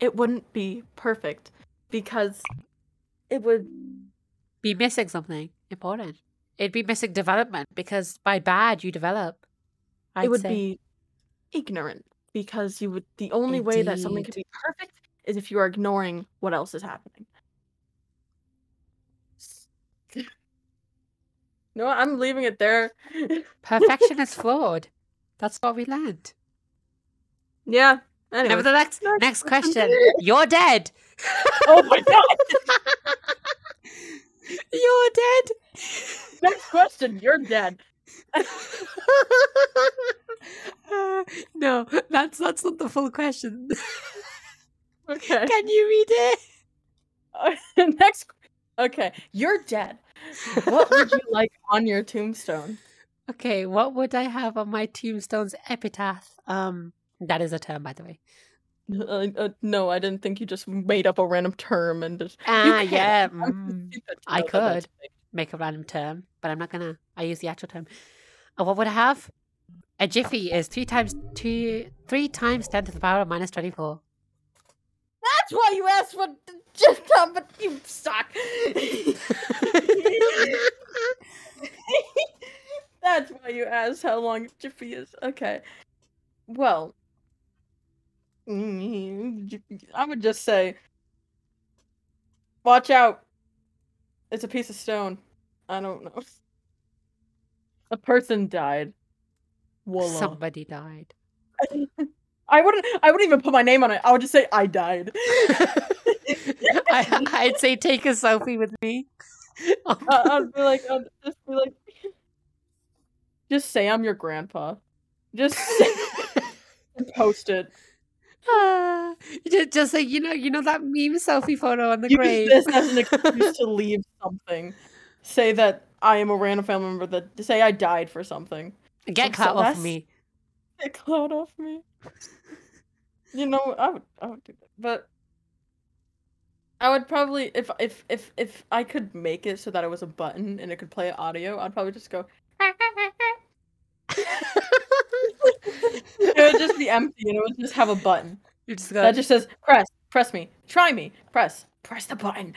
it wouldn't be perfect because it would be missing something important. It'd be missing development because by bad you develop. I'd it would say. be ignorant because you would the only way that something could be perfect is if you are ignoring what else is happening. no, I'm leaving it there. perfection is flawed. That's what we learned. yeah. Anyway. Nevertheless, next next question. question. You're dead. oh my god. You're dead. Next question. You're dead. Uh, no, that's that's not the full question. Okay. Can you read it? Next. Okay. You're dead. What would you like on your tombstone? Okay, what would I have on my tombstone's epitaph? Um, that is a term, by the way. Uh, uh, no, I didn't think you just made up a random term and just. Ah, yeah. Mm, I know that that's could. make a random term, but I'm not gonna. I use the actual term. Uh, what would I have? A jiffy is three times two, three times ten to the power of minus twenty-four. That's why you asked what just but you suck. That's why you asked how long Jiffy is. Okay. Well, I would just say, watch out. It's a piece of stone. I don't know. A person died. Voila. Somebody died. I wouldn't. I wouldn't even put my name on it. I would just say I died. I, I'd say take a selfie with me. Uh, I'd be like, I'd just be like, just say I'm your grandpa. Just say, post it. Ah, just, just like you know, you know that meme selfie photo on the Use grave. this as an excuse to leave something. Say that I am a random family member. That say I died for something. Get cut off me. Get cloud off me. You know, I would, I would do that, but I would probably, if if if if I could make it so that it was a button and it could play audio, I'd probably just go. it would just be empty and it would just have a button you just that just says press, press me, try me, press, press the button.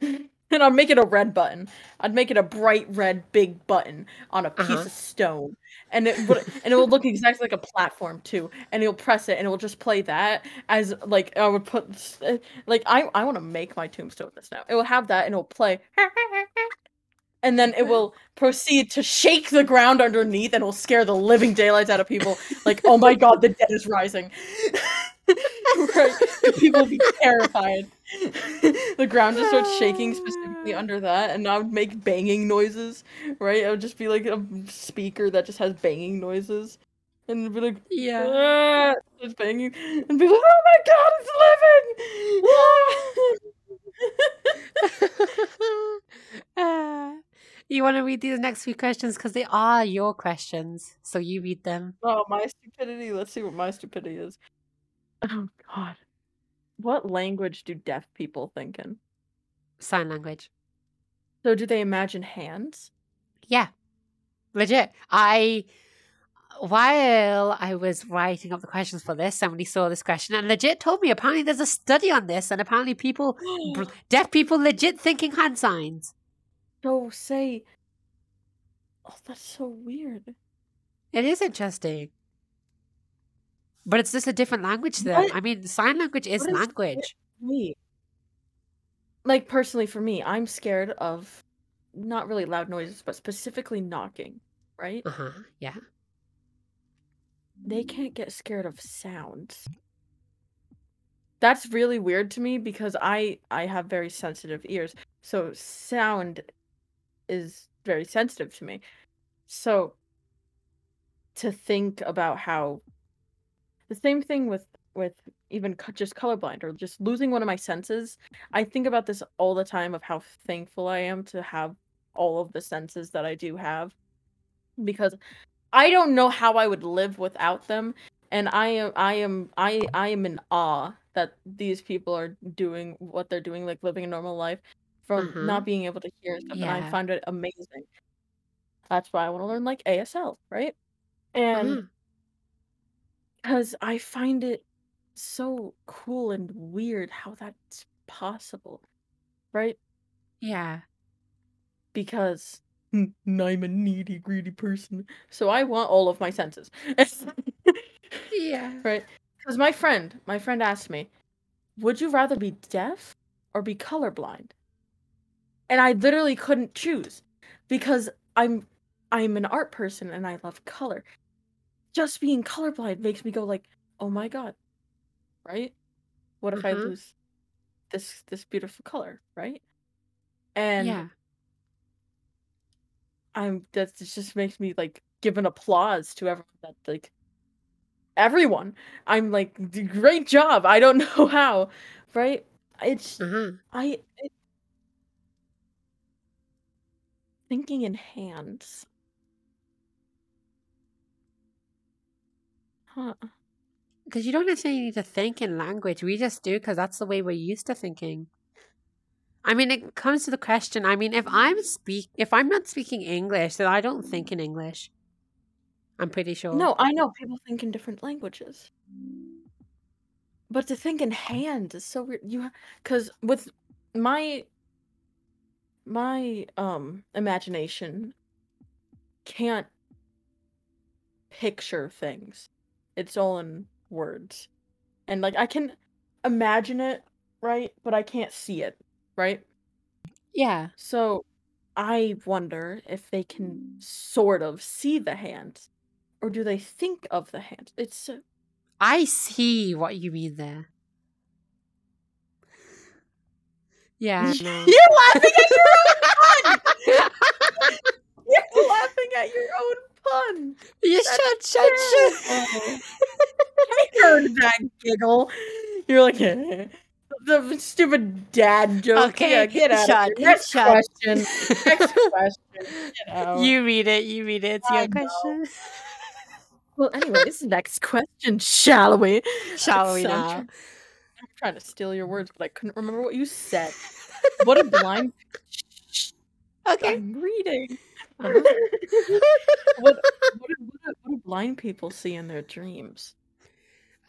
And I'd make it a red button. I'd make it a bright red big button on a piece Uh-huh. of stone. And it would and it will look exactly like a platform too. And you'll press it and it will just play that as like I would put uh, like I I want to make my tombstone this now. It will have that and it will play and then it will proceed to shake the ground underneath and it will scare the living daylights out of people like oh my god the dead is rising right people will be terrified the ground just starts shaking specifically under that and i would make banging noises right it would just be like a speaker that just has banging noises and it'd be like yeah. ah, just banging and be like oh my god it's living Ah. you want to read these next few questions because they are your questions, so you read them. Oh, my stupidity. Let's see what my stupidity is. Oh God, what language do deaf people think in? Sign language. So, do they imagine hands? Yeah, legit. I while I was writing up the questions for this, somebody saw this question and legit told me apparently there's a study on this, and apparently people, deaf people, legit thinking hand signs. so say. Oh, that's so weird. It is interesting, but it's just a different language to them. What- I mean, sign language is is- language. Me, like personally, for me, I'm scared of not really loud noises, but specifically knocking. Right? Uh huh. Yeah. they can't get scared of sounds. That's really weird to me because I I have very sensitive ears. So sound is very sensitive to me. So to think about how the same thing with with even just colorblind or just losing one of my senses. I think about this all the time of how thankful I am to have all of the senses that I do have because I don't know how I would live without them and I am I am I I am in awe that these people are doing what they're doing like living a normal life from Mhm. not being able to hear stuff and I find it amazing. That's why I want to learn like ASL, right? And Mhm. Because I find it so cool and weird how that's possible, right? Yeah. Because I'm a needy, greedy person, so I want all of my senses. Yeah. right? Because my friend, my friend asked me, "Would you rather be deaf or be colorblind?" And I literally couldn't choose because I'm I'm an art person and I love color. Just being colorblind makes me go like, "Oh my god." Right? What if I Mhm. lose this this beautiful color, right? And Yeah. I'm that just makes me like give an applause to everyone that like everyone. I'm like great job. I don't know how, right? It's Uh-huh. I it, thinking in hands. Huh. Because you don't necessarily need to think in language. We just do because that's the way we're used to thinking. I mean, it comes to the question. I mean, if I'm speak, if I'm not speaking English, then I don't think in English. I'm pretty sure. No, I know people think in different languages. But to think in hands is so weird. You because with my my um imagination can't picture things. It's all in words. And like I can imagine it, right? But I can't see it, right? Yeah. So I wonder if they can mm. sort of see the hands or do they think of the hands? It's so I see what you mean there. Yeah. You're laughing at your own pun. You're laughing at your own pun. You That's shut, shut, shut. I heard that giggle. You're like the stupid dad joke. Okay, yeah, get out shut, of here. Next shut. question. Next question. Get out. You read it. You read it. It's I your know. question. Well, anyway, anyways, next question, shall we? Shall we uh, now? try- I'm trying to steal your words, but I couldn't remember what you said. What a blind. Okay. I'm reading. Uh-huh. what, what, do, what, do, what do blind people see in their dreams?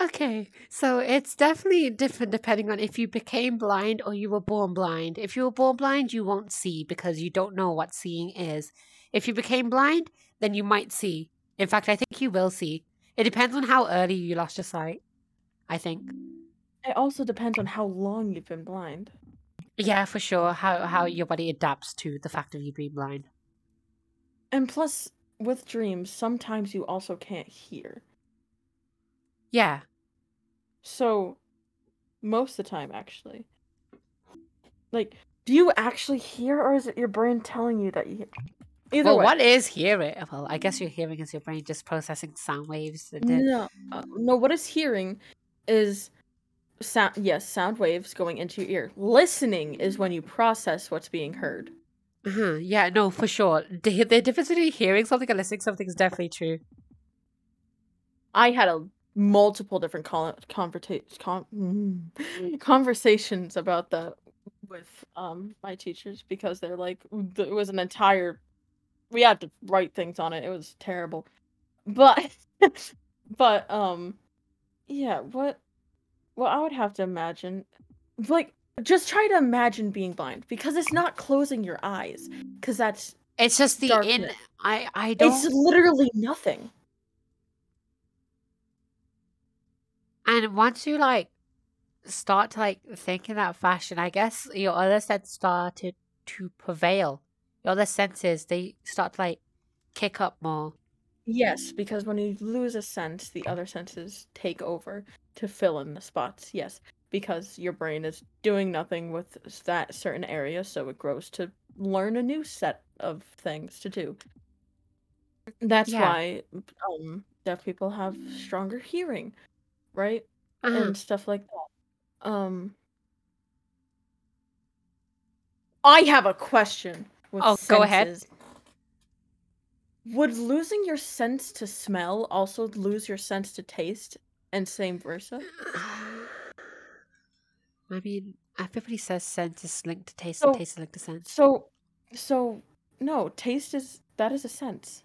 Okay, so it's definitely different depending on if you became blind or you were born blind. If you were born blind, you won't see because you don't know what seeing is. If you became blind, then you might see. In fact, I think you will see. It depends on how early you lost your sight. I think. It also depends on how long you've been blind. Yeah, for sure. How how your body adapts to the fact of you being blind. And plus, with dreams, sometimes you also can't hear. Yeah. So, most of the time, actually. Like, do you actually hear, or is it your brain telling you that you hear? Either well, way. what is hearing? Well, I guess your hearing is your brain just processing sound waves. that No, uh, no. What is hearing is sound. Yes, sound waves going into your ear. Listening is when you process what's being heard. Uh-huh. Yeah, no, for sure. The, the difference between hearing something and listening something is definitely true. I had a multiple different con- con- mm, conversations about that with um my teachers because they're like it was an entire we had to write things on it. It was terrible. But but um yeah, what well I would have to imagine like just try to imagine being blind because it's not closing your eyes because that's It's just the in. I I don't. it's literally nothing. And once you like start to like think in that fashion, I guess your other sense started to prevail. Your other senses they start to like kick up more. Yes, because when you lose a sense, the other senses take over to fill in the spots. Yes, because your brain is doing nothing with that certain area, so it grows to learn a new set of things to do. That's Yeah. why um deaf people have stronger hearing, right? Uh-huh. And stuff like that. Um I have a question with Oh, go ahead. Would losing your sense to smell also lose your sense to taste and same versa? I mean, everybody says sense is linked to taste So- and taste is linked to sense. So so no, taste is that is a sense.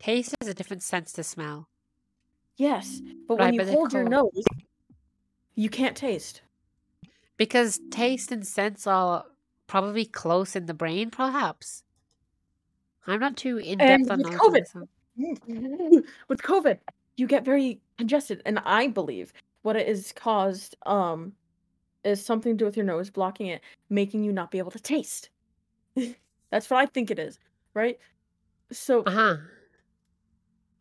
Taste is a different sense to smell. Yes, but Right, when you but hold your nose, you can't taste. Because taste and sense are probably close in the brain, perhaps. I'm not too in depth on with those. COVID, with COVID, you get very congested, and I believe what it is caused um is something to do with your nose blocking it, making you not be able to taste. That's what I think it is, right? So Uh-huh.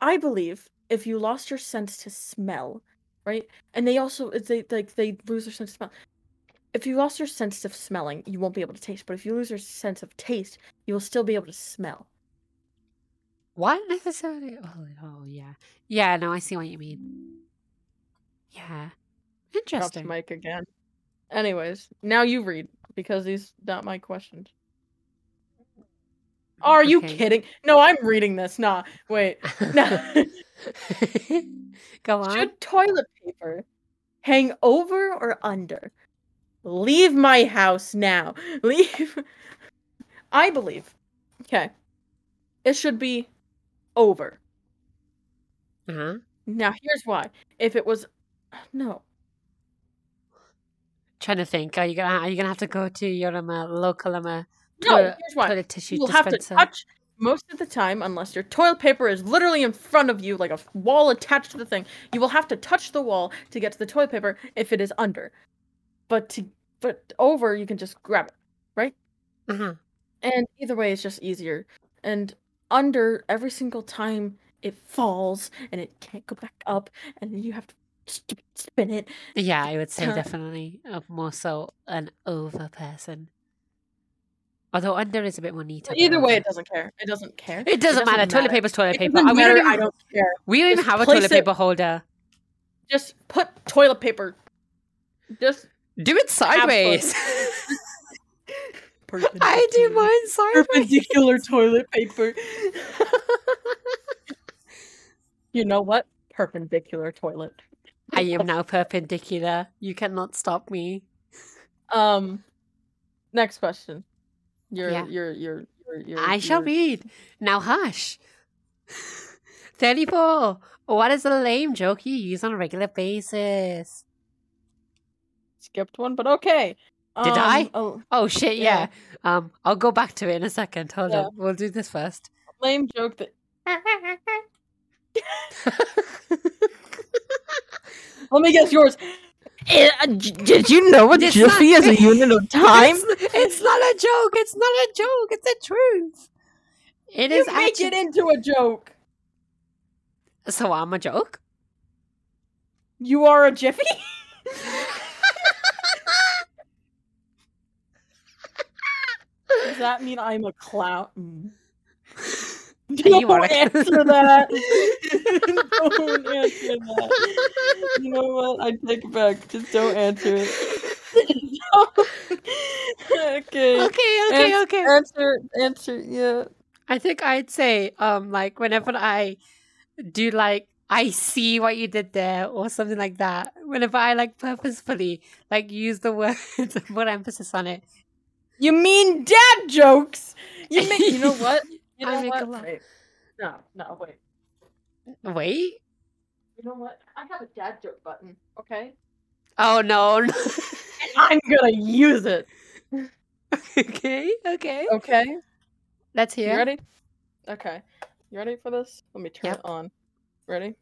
I believe if you lost your sense to smell, right, and they also they like they lose their sense of smell. If you lost your sense of smelling, you won't be able to taste. But if you lose your sense of taste, you will still be able to smell. What necessarily? Oh, oh, yeah. Yeah, no, I see what you mean. Yeah. Interesting. mic again. Anyways, now you read because these not my questions. Are you Okay. kidding? No, I'm reading this. Nah, wait. No. Go on. Should toilet paper hang over or under? Leave my house now. Leave. I believe. Okay. It should be over. Uh-huh. Now here's why. If it was no. Trying to think. Are you gonna are you gonna have to go to your um, uh, local um, uh, No, toilet, here's why. toilet tissue You will have to dispenser? touch most of the time, unless your toilet paper is literally in front of you, like a wall attached to the thing. You will have to touch the wall to get to the toilet paper if it is under. But to but over, you can just grab it, right? Uh-huh. And either way, it's just easier. And under, every single time it falls and it can't go back up, and you have to spin it. Yeah, I would say Time. definitely uh, more so an over person. Although under is a bit more neat. Either way, it doesn't care. It doesn't care. It doesn't matter. Toilet paper's toilet It paper. doesn't matter. even, I don't care. we don't even have a toilet it- paper holder. Just put toilet paper. Just Do it sideways. I do mine sideways. perpendicular toilet paper. you know what? Perpendicular toilet. I am now perpendicular. You cannot stop me. Um, next question. Your Yeah. your your your your. I shall read. Now hush. 34. What is a lame joke you use on a regular basis? skipped one, but okay. Did I? Um, Oh, Oh shit, yeah. Yeah. Um, I'll go back to it in a second. Hold Yeah. on. We'll do this first. lame joke that. Let me guess yours. Eh, uh, Did you know a It's jiffy not- is a unit of time? It's, it's not a joke. It's not a joke. It's a truth. It You is make actually. it into a joke. So I'm a joke. You are a jiffy. Does that mean I'm a clown? Mm. You Don't answer that. don't answer that. You know what? I take it back. Just don't answer it. okay. okay, okay, Ans- okay. Answer. Answer. Yeah. I think I'd say, um, like whenever I do like I see what you did there or something like that. Whenever I like purposefully like use the word put emphasis on it. You mean dad jokes? You mean? You know what? You I know make a lot. Wait. No. No. Wait. Wait. You know what? I have a dad joke button. Okay. Oh no. no. I'm gonna use it. okay, okay. Okay. Let's hear. You ready? Okay. You ready for this? Let me turn Yep. it on. Ready?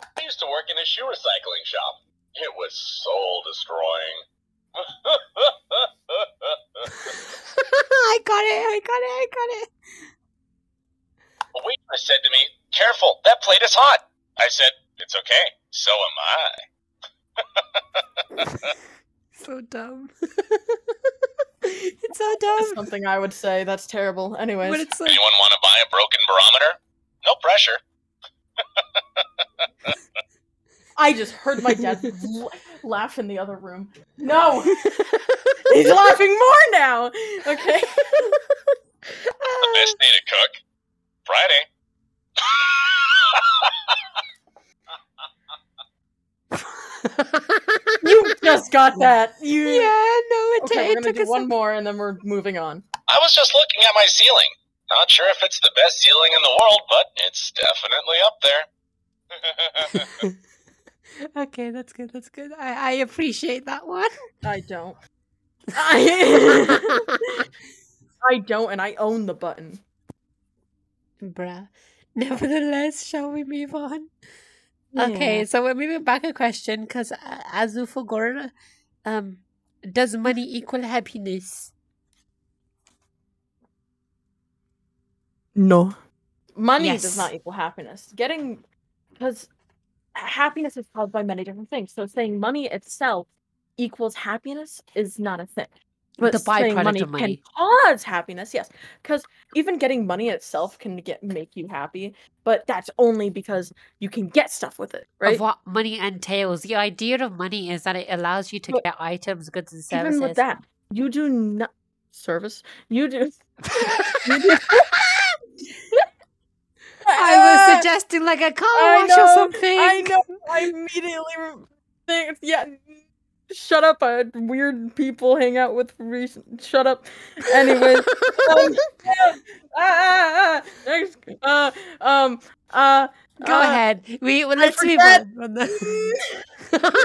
I used to work in a shoe recycling shop. It was soul destroying. I got it. I got it. I got it. A waitress said to me, careful. That plate is hot. I said, It's okay. So am I. So dumb. it's so That's dumb. something I would say. That's terrible. Anyways, But it's like Anyone want to buy a broken barometer? No pressure. I just heard my dad l- laugh in the other room. No, he's laughing more now. Okay. The best day to cook? Friday. You just got that. You. yeah, no, it, Okay, ta- we're it gonna took do us one a- more and then we're moving on. I was just looking at my ceiling. Not sure if it's the best ceiling in the world, but it's definitely up there. Okay, that's good. That's good. I, I appreciate that one. I don't. I, I don't, and I own the button. Bruh. Nevertheless, shall we move on? Okay, so we're moving back a question because uh, Azufagora, um, does money equal happiness? No. Money Yes. does not equal happiness. Getting because happiness is caused by many different things. So saying money itself equals happiness is not a thing. But The byproduct money of money. can cause happiness, yes. Because even getting money itself can get make you happy, but that's only because you can get stuff with it, right? Of what money entails. The idea of money is that it allows you to But get items, goods, and services. Even with that, you do not service. You do. you do I was suggesting like a car wash or something. I know. I immediately think, yeah. Shut up! Uh, weird people hang out with. Re- shut up. Anyways, um, ah, ah, ah, next, uh, um, uh, Go uh, ahead. We well, let's move on. the-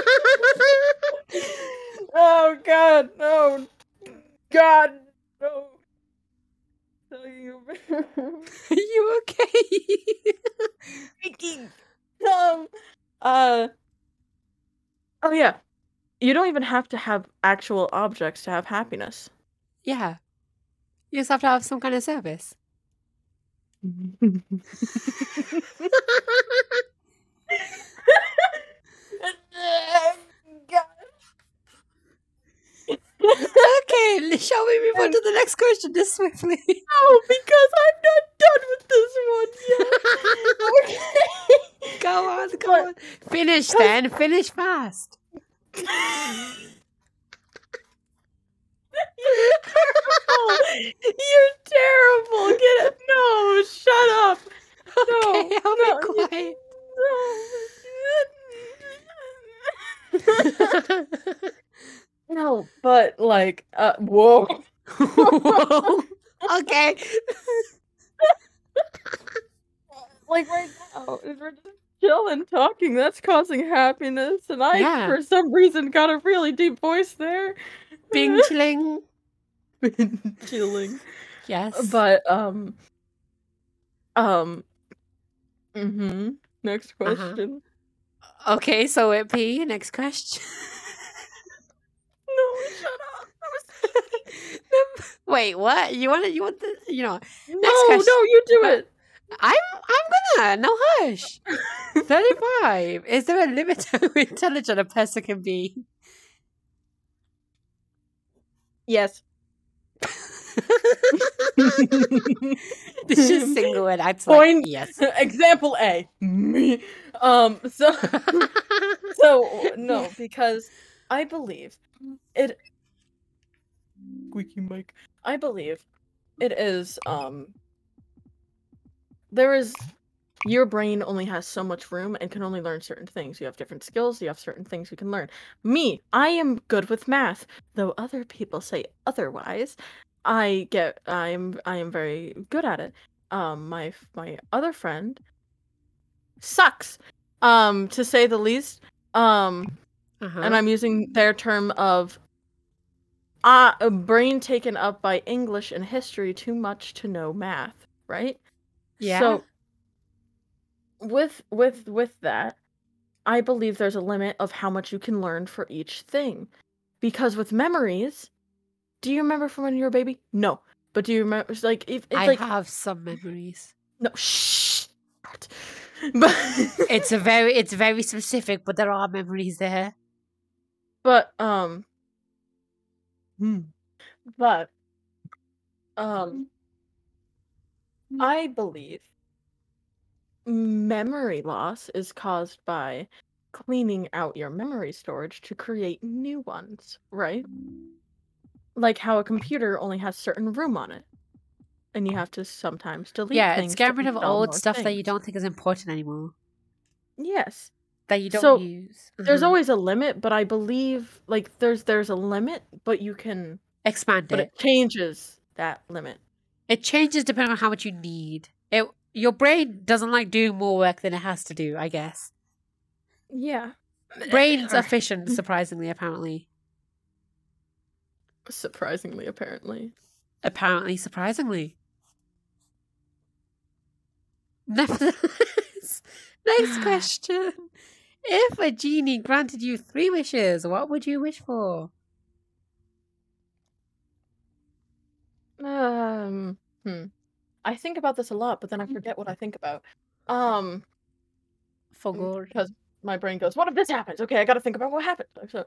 oh God! No, God! No. Tell you. you okay? freaking um uh oh yeah you don't even have to have actual objects to have happiness yeah. You just have to have some kind of service. okay, shall we move on to the next question just swiftly? no oh, because i'm not done with this one yet go on, go But- on. Finish then. Finish fast. You're terrible get it no shut up no okay, I'll no, be you- quiet. no. no but like uh whoa Whoa. okay. like right now, if we're just chilling, talking, that's causing happiness, and I, Yeah. for some reason, got a really deep voice there. Bing chilling. Bing chilling, Yes. but um, um, mm-hmm. Next Uh-huh. question. Okay, so it P. Next question. No, shut up. Wait, what? You want to? You want the? You know, No, question. no, you do it. I'm. I'm gonna. No hush. Thirty-five. Is there a limit to how intelligent a person can be? Yes. This is single word. I'd Point. like yes. Example A. Me. Um. So. So no, because I believe it. Squeaky mic. I believe it is. Um. There is. Your brain only has so much room and can only learn certain things. You have different skills. You have certain things you can learn. Me, I am good with math, though other people say otherwise. I get. I am. I am very good at it. Um. My my other friend sucks. Um. To say the least. Um Uh-huh. and I'm using their term of uh, a brain taken up by English and history too much to know math, right? Yeah. So with with with that, I believe there's a limit of how much you can learn for each thing. Because with memories, do you remember from when you were a baby? No. But do you remember like if it's I like have some memories. no shh but It's a very it's very specific, but there are memories there. but um hmm. but um I believe memory loss is caused by cleaning out your memory storage to create new ones, right? Like how a computer only has certain room on it. And you have to sometimes delete yeah, things it's to getting rid of install old more stuff that you things. don't think is important anymore. Yes. That you don't So, use. There's Mhm. always a limit, but I believe like there's there's a limit, but you can expand it. but it. it changes that limit. It changes depending on how much you need. It your brain doesn't like doing more work than it has to do, I guess. Yeah. Brain's efficient, surprisingly, apparently. surprisingly apparently. Apparently, surprisingly. Nevertheless, next question. If a genie granted you three wishes, what would you wish for? Um, hmm. I think about this a lot, but then I forget what I think about. Um, For gold. because my brain goes, "What if this happens?" Okay, I got to think about what happened. So,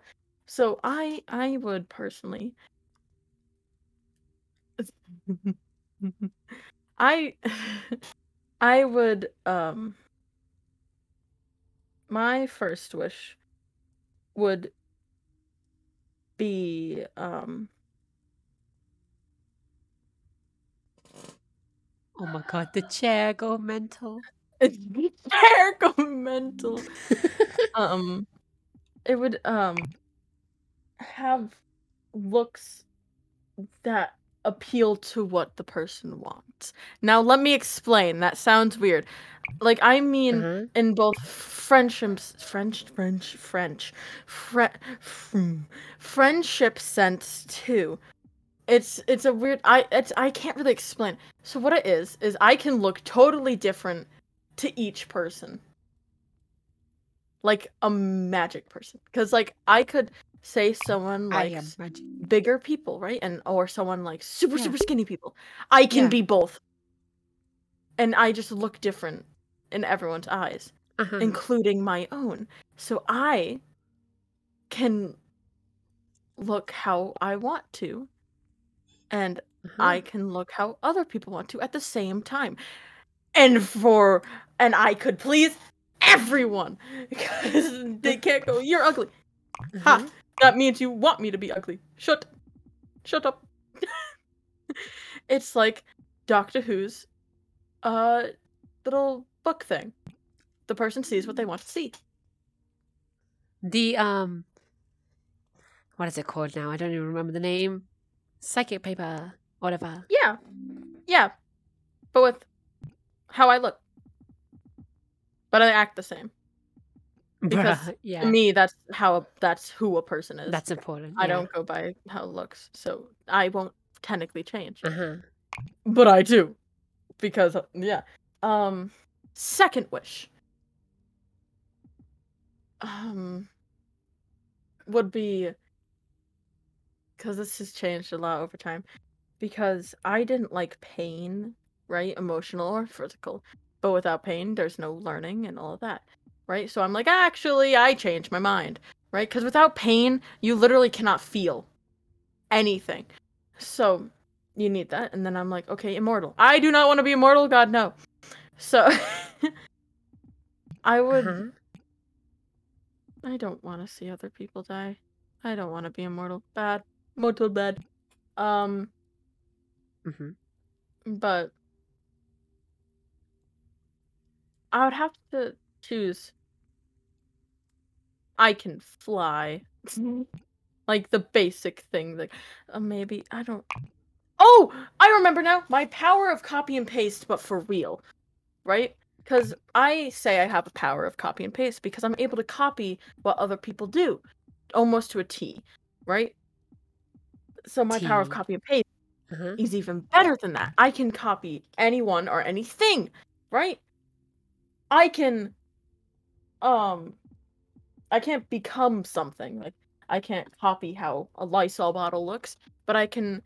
so I I would personally, I I would um. My first wish would be um Oh my god, the chair go mental. the hair go mental. um it would um have looks that appeal to what the person wants. Now let me explain. That sounds weird. Like I mean Uh-huh. in both friendships French French French fre- hmm, friendship sense too. It's it's a weird I it's I can't really explain. So what it is is I can look totally different to each person. Like a magic person. Cuz like I could say someone like bigger people, right? And or someone like super Yeah. super skinny people. I can Yeah. be both. And I just look different in everyone's eyes, Uh-huh. including my own. So I can look how I want to and Uh-huh. I can look how other people want to at the same time. And for and I could please everyone because they can't go you're ugly. Ha! Uh-huh. That means you want me to be ugly. Shut. Shut up. it's like Doctor Who's uh little book thing. The person sees what they want to see. The um what is it called now? I don't even remember the name. Psychic paper. Whatever. Yeah. Yeah. But with how I look. But I act the same. Because yeah. To me, that's how a, that's who a person is. That's important. I yeah. don't go by how it looks, so I won't technically change. Uh-huh. But I do. Because yeah. Um second wish. Um would be cuz this has changed a lot over time because I didn't like pain, right? Emotional or physical. But without pain there's no learning and all of that. Right? So I'm like actually I changed my mind, right? Cuz without pain you literally cannot feel anything. So you need that and then i'm like okay immortal i do not want to be immortal god no so i would Uh-huh. i don't want to see other people die i don't want to be immortal bad mortal bad um Mhm. but i would have to choose. I can fly. Like the basic thing like uh, maybe i don't oh! I remember now. My power of copy and paste but for real right? Because i say i have a power of copy and paste because i'm able to copy what other people do almost to a t right so my power of copy and paste Uh-huh. is even better than that i can copy anyone or anything right i can um i can't become something like i can't copy how a lysol bottle looks but i can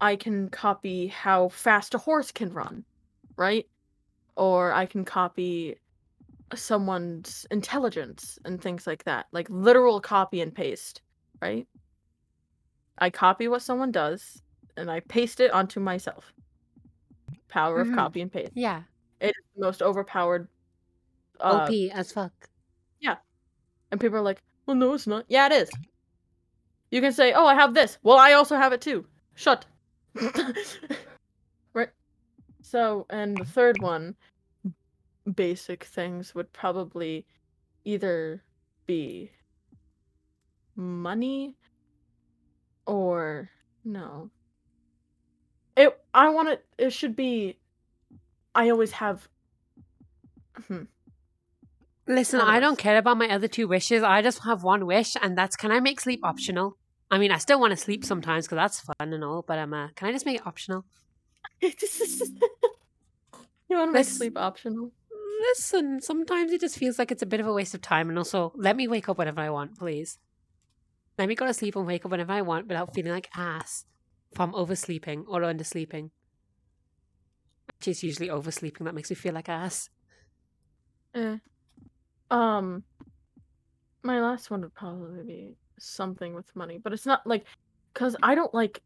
i can copy how fast a horse can run right or i can copy someone's intelligence and things like that. Like literal copy and paste, right? I copy what someone does and I paste it onto myself. Power Mhm. of copy and paste. Yeah. It is the most overpowered uh, OP as fuck. Yeah. And people are like, "Well, no, it's not." Yeah, it is. You can say, "Oh, I have this." Well, I also have it too. Shut. right. So, and the third one, basic things would probably either be money or no. It. I want it. It should be. I always have. Hmm. Listen, I don't care about my other two wishes. I just have one wish, and that's can I make sleep optional? I mean, I still want to sleep sometimes because that's fun and all, but um, uh, can I just make it optional? you want to make sleep optional? Listen, sometimes it just feels like it's a bit of a waste of time, and also let me wake up whenever I want, please. Let me go to sleep and wake up whenever I want without feeling like ass from oversleeping or undersleeping. Is usually oversleeping that makes me feel like ass. Eh. Um, my last one would probably be something with money, but it's not like, cause I don't like,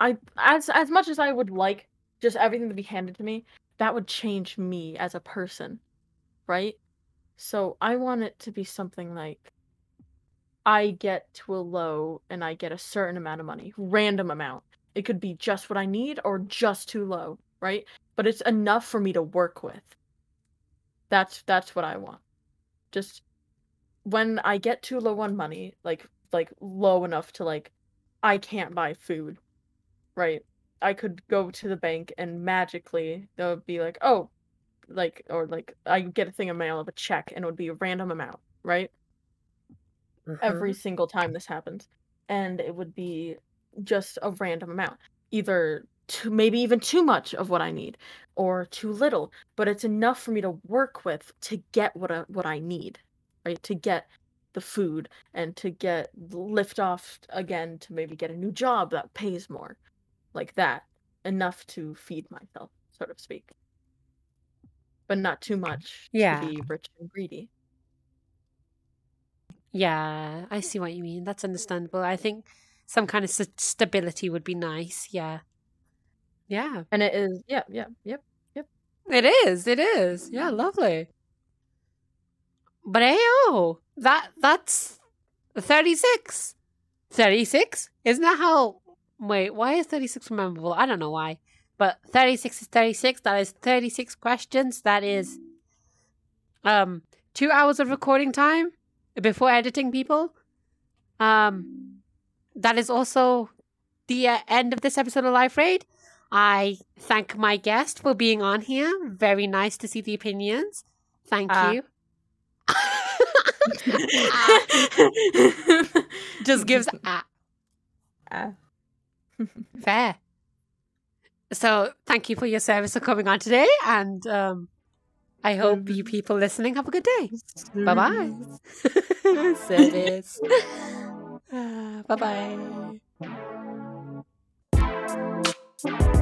I as as much as I would like just everything to be handed to me, that would change me as a person, right? So I want it to be something like, I get to a low and I get a certain amount of money, random amount. It could be just what I need or just too low, right? But it's enough for me to work with. That's that's what I want. Just when I get too low on money, like like low enough to like I can't buy food, right? I could go to the bank and magically they would be like, oh, like or like I get a thing in mail of a check and it would be a random amount, right? Every mm-hmm. single time this happens and it would be just a random amount either too, maybe even too much of what i need or too little but it's enough for me to work with to get what I, what i need right? To get the food and to get lift off again to maybe get a new job that pays more like that enough to feed myself so to speak. But not too much Yeah. to be rich and greedy Yeah, I see what you mean. That's understandable. I think some kind of s- stability would be nice. Yeah. Yeah. and it is yeah yeah yep yep. It is. It is. Yeah, lovely. But hey, oh, that that's 36. 36? Isn't that how Wait, why is 36 memorable? I don't know why. But 36 is 36. That is 36 questions. That is um 2 hours of recording time before editing people. Um that is also the uh, end of this episode of Life Raid. I thank my guest for being on here. Very nice to see the opinions. Thank Ah. you. Just gives ah, Ah. fair. So thank you for your service for coming on today, and um, I hope you mm-hmm. people listening have a good day. Bye bye. service. bye bye.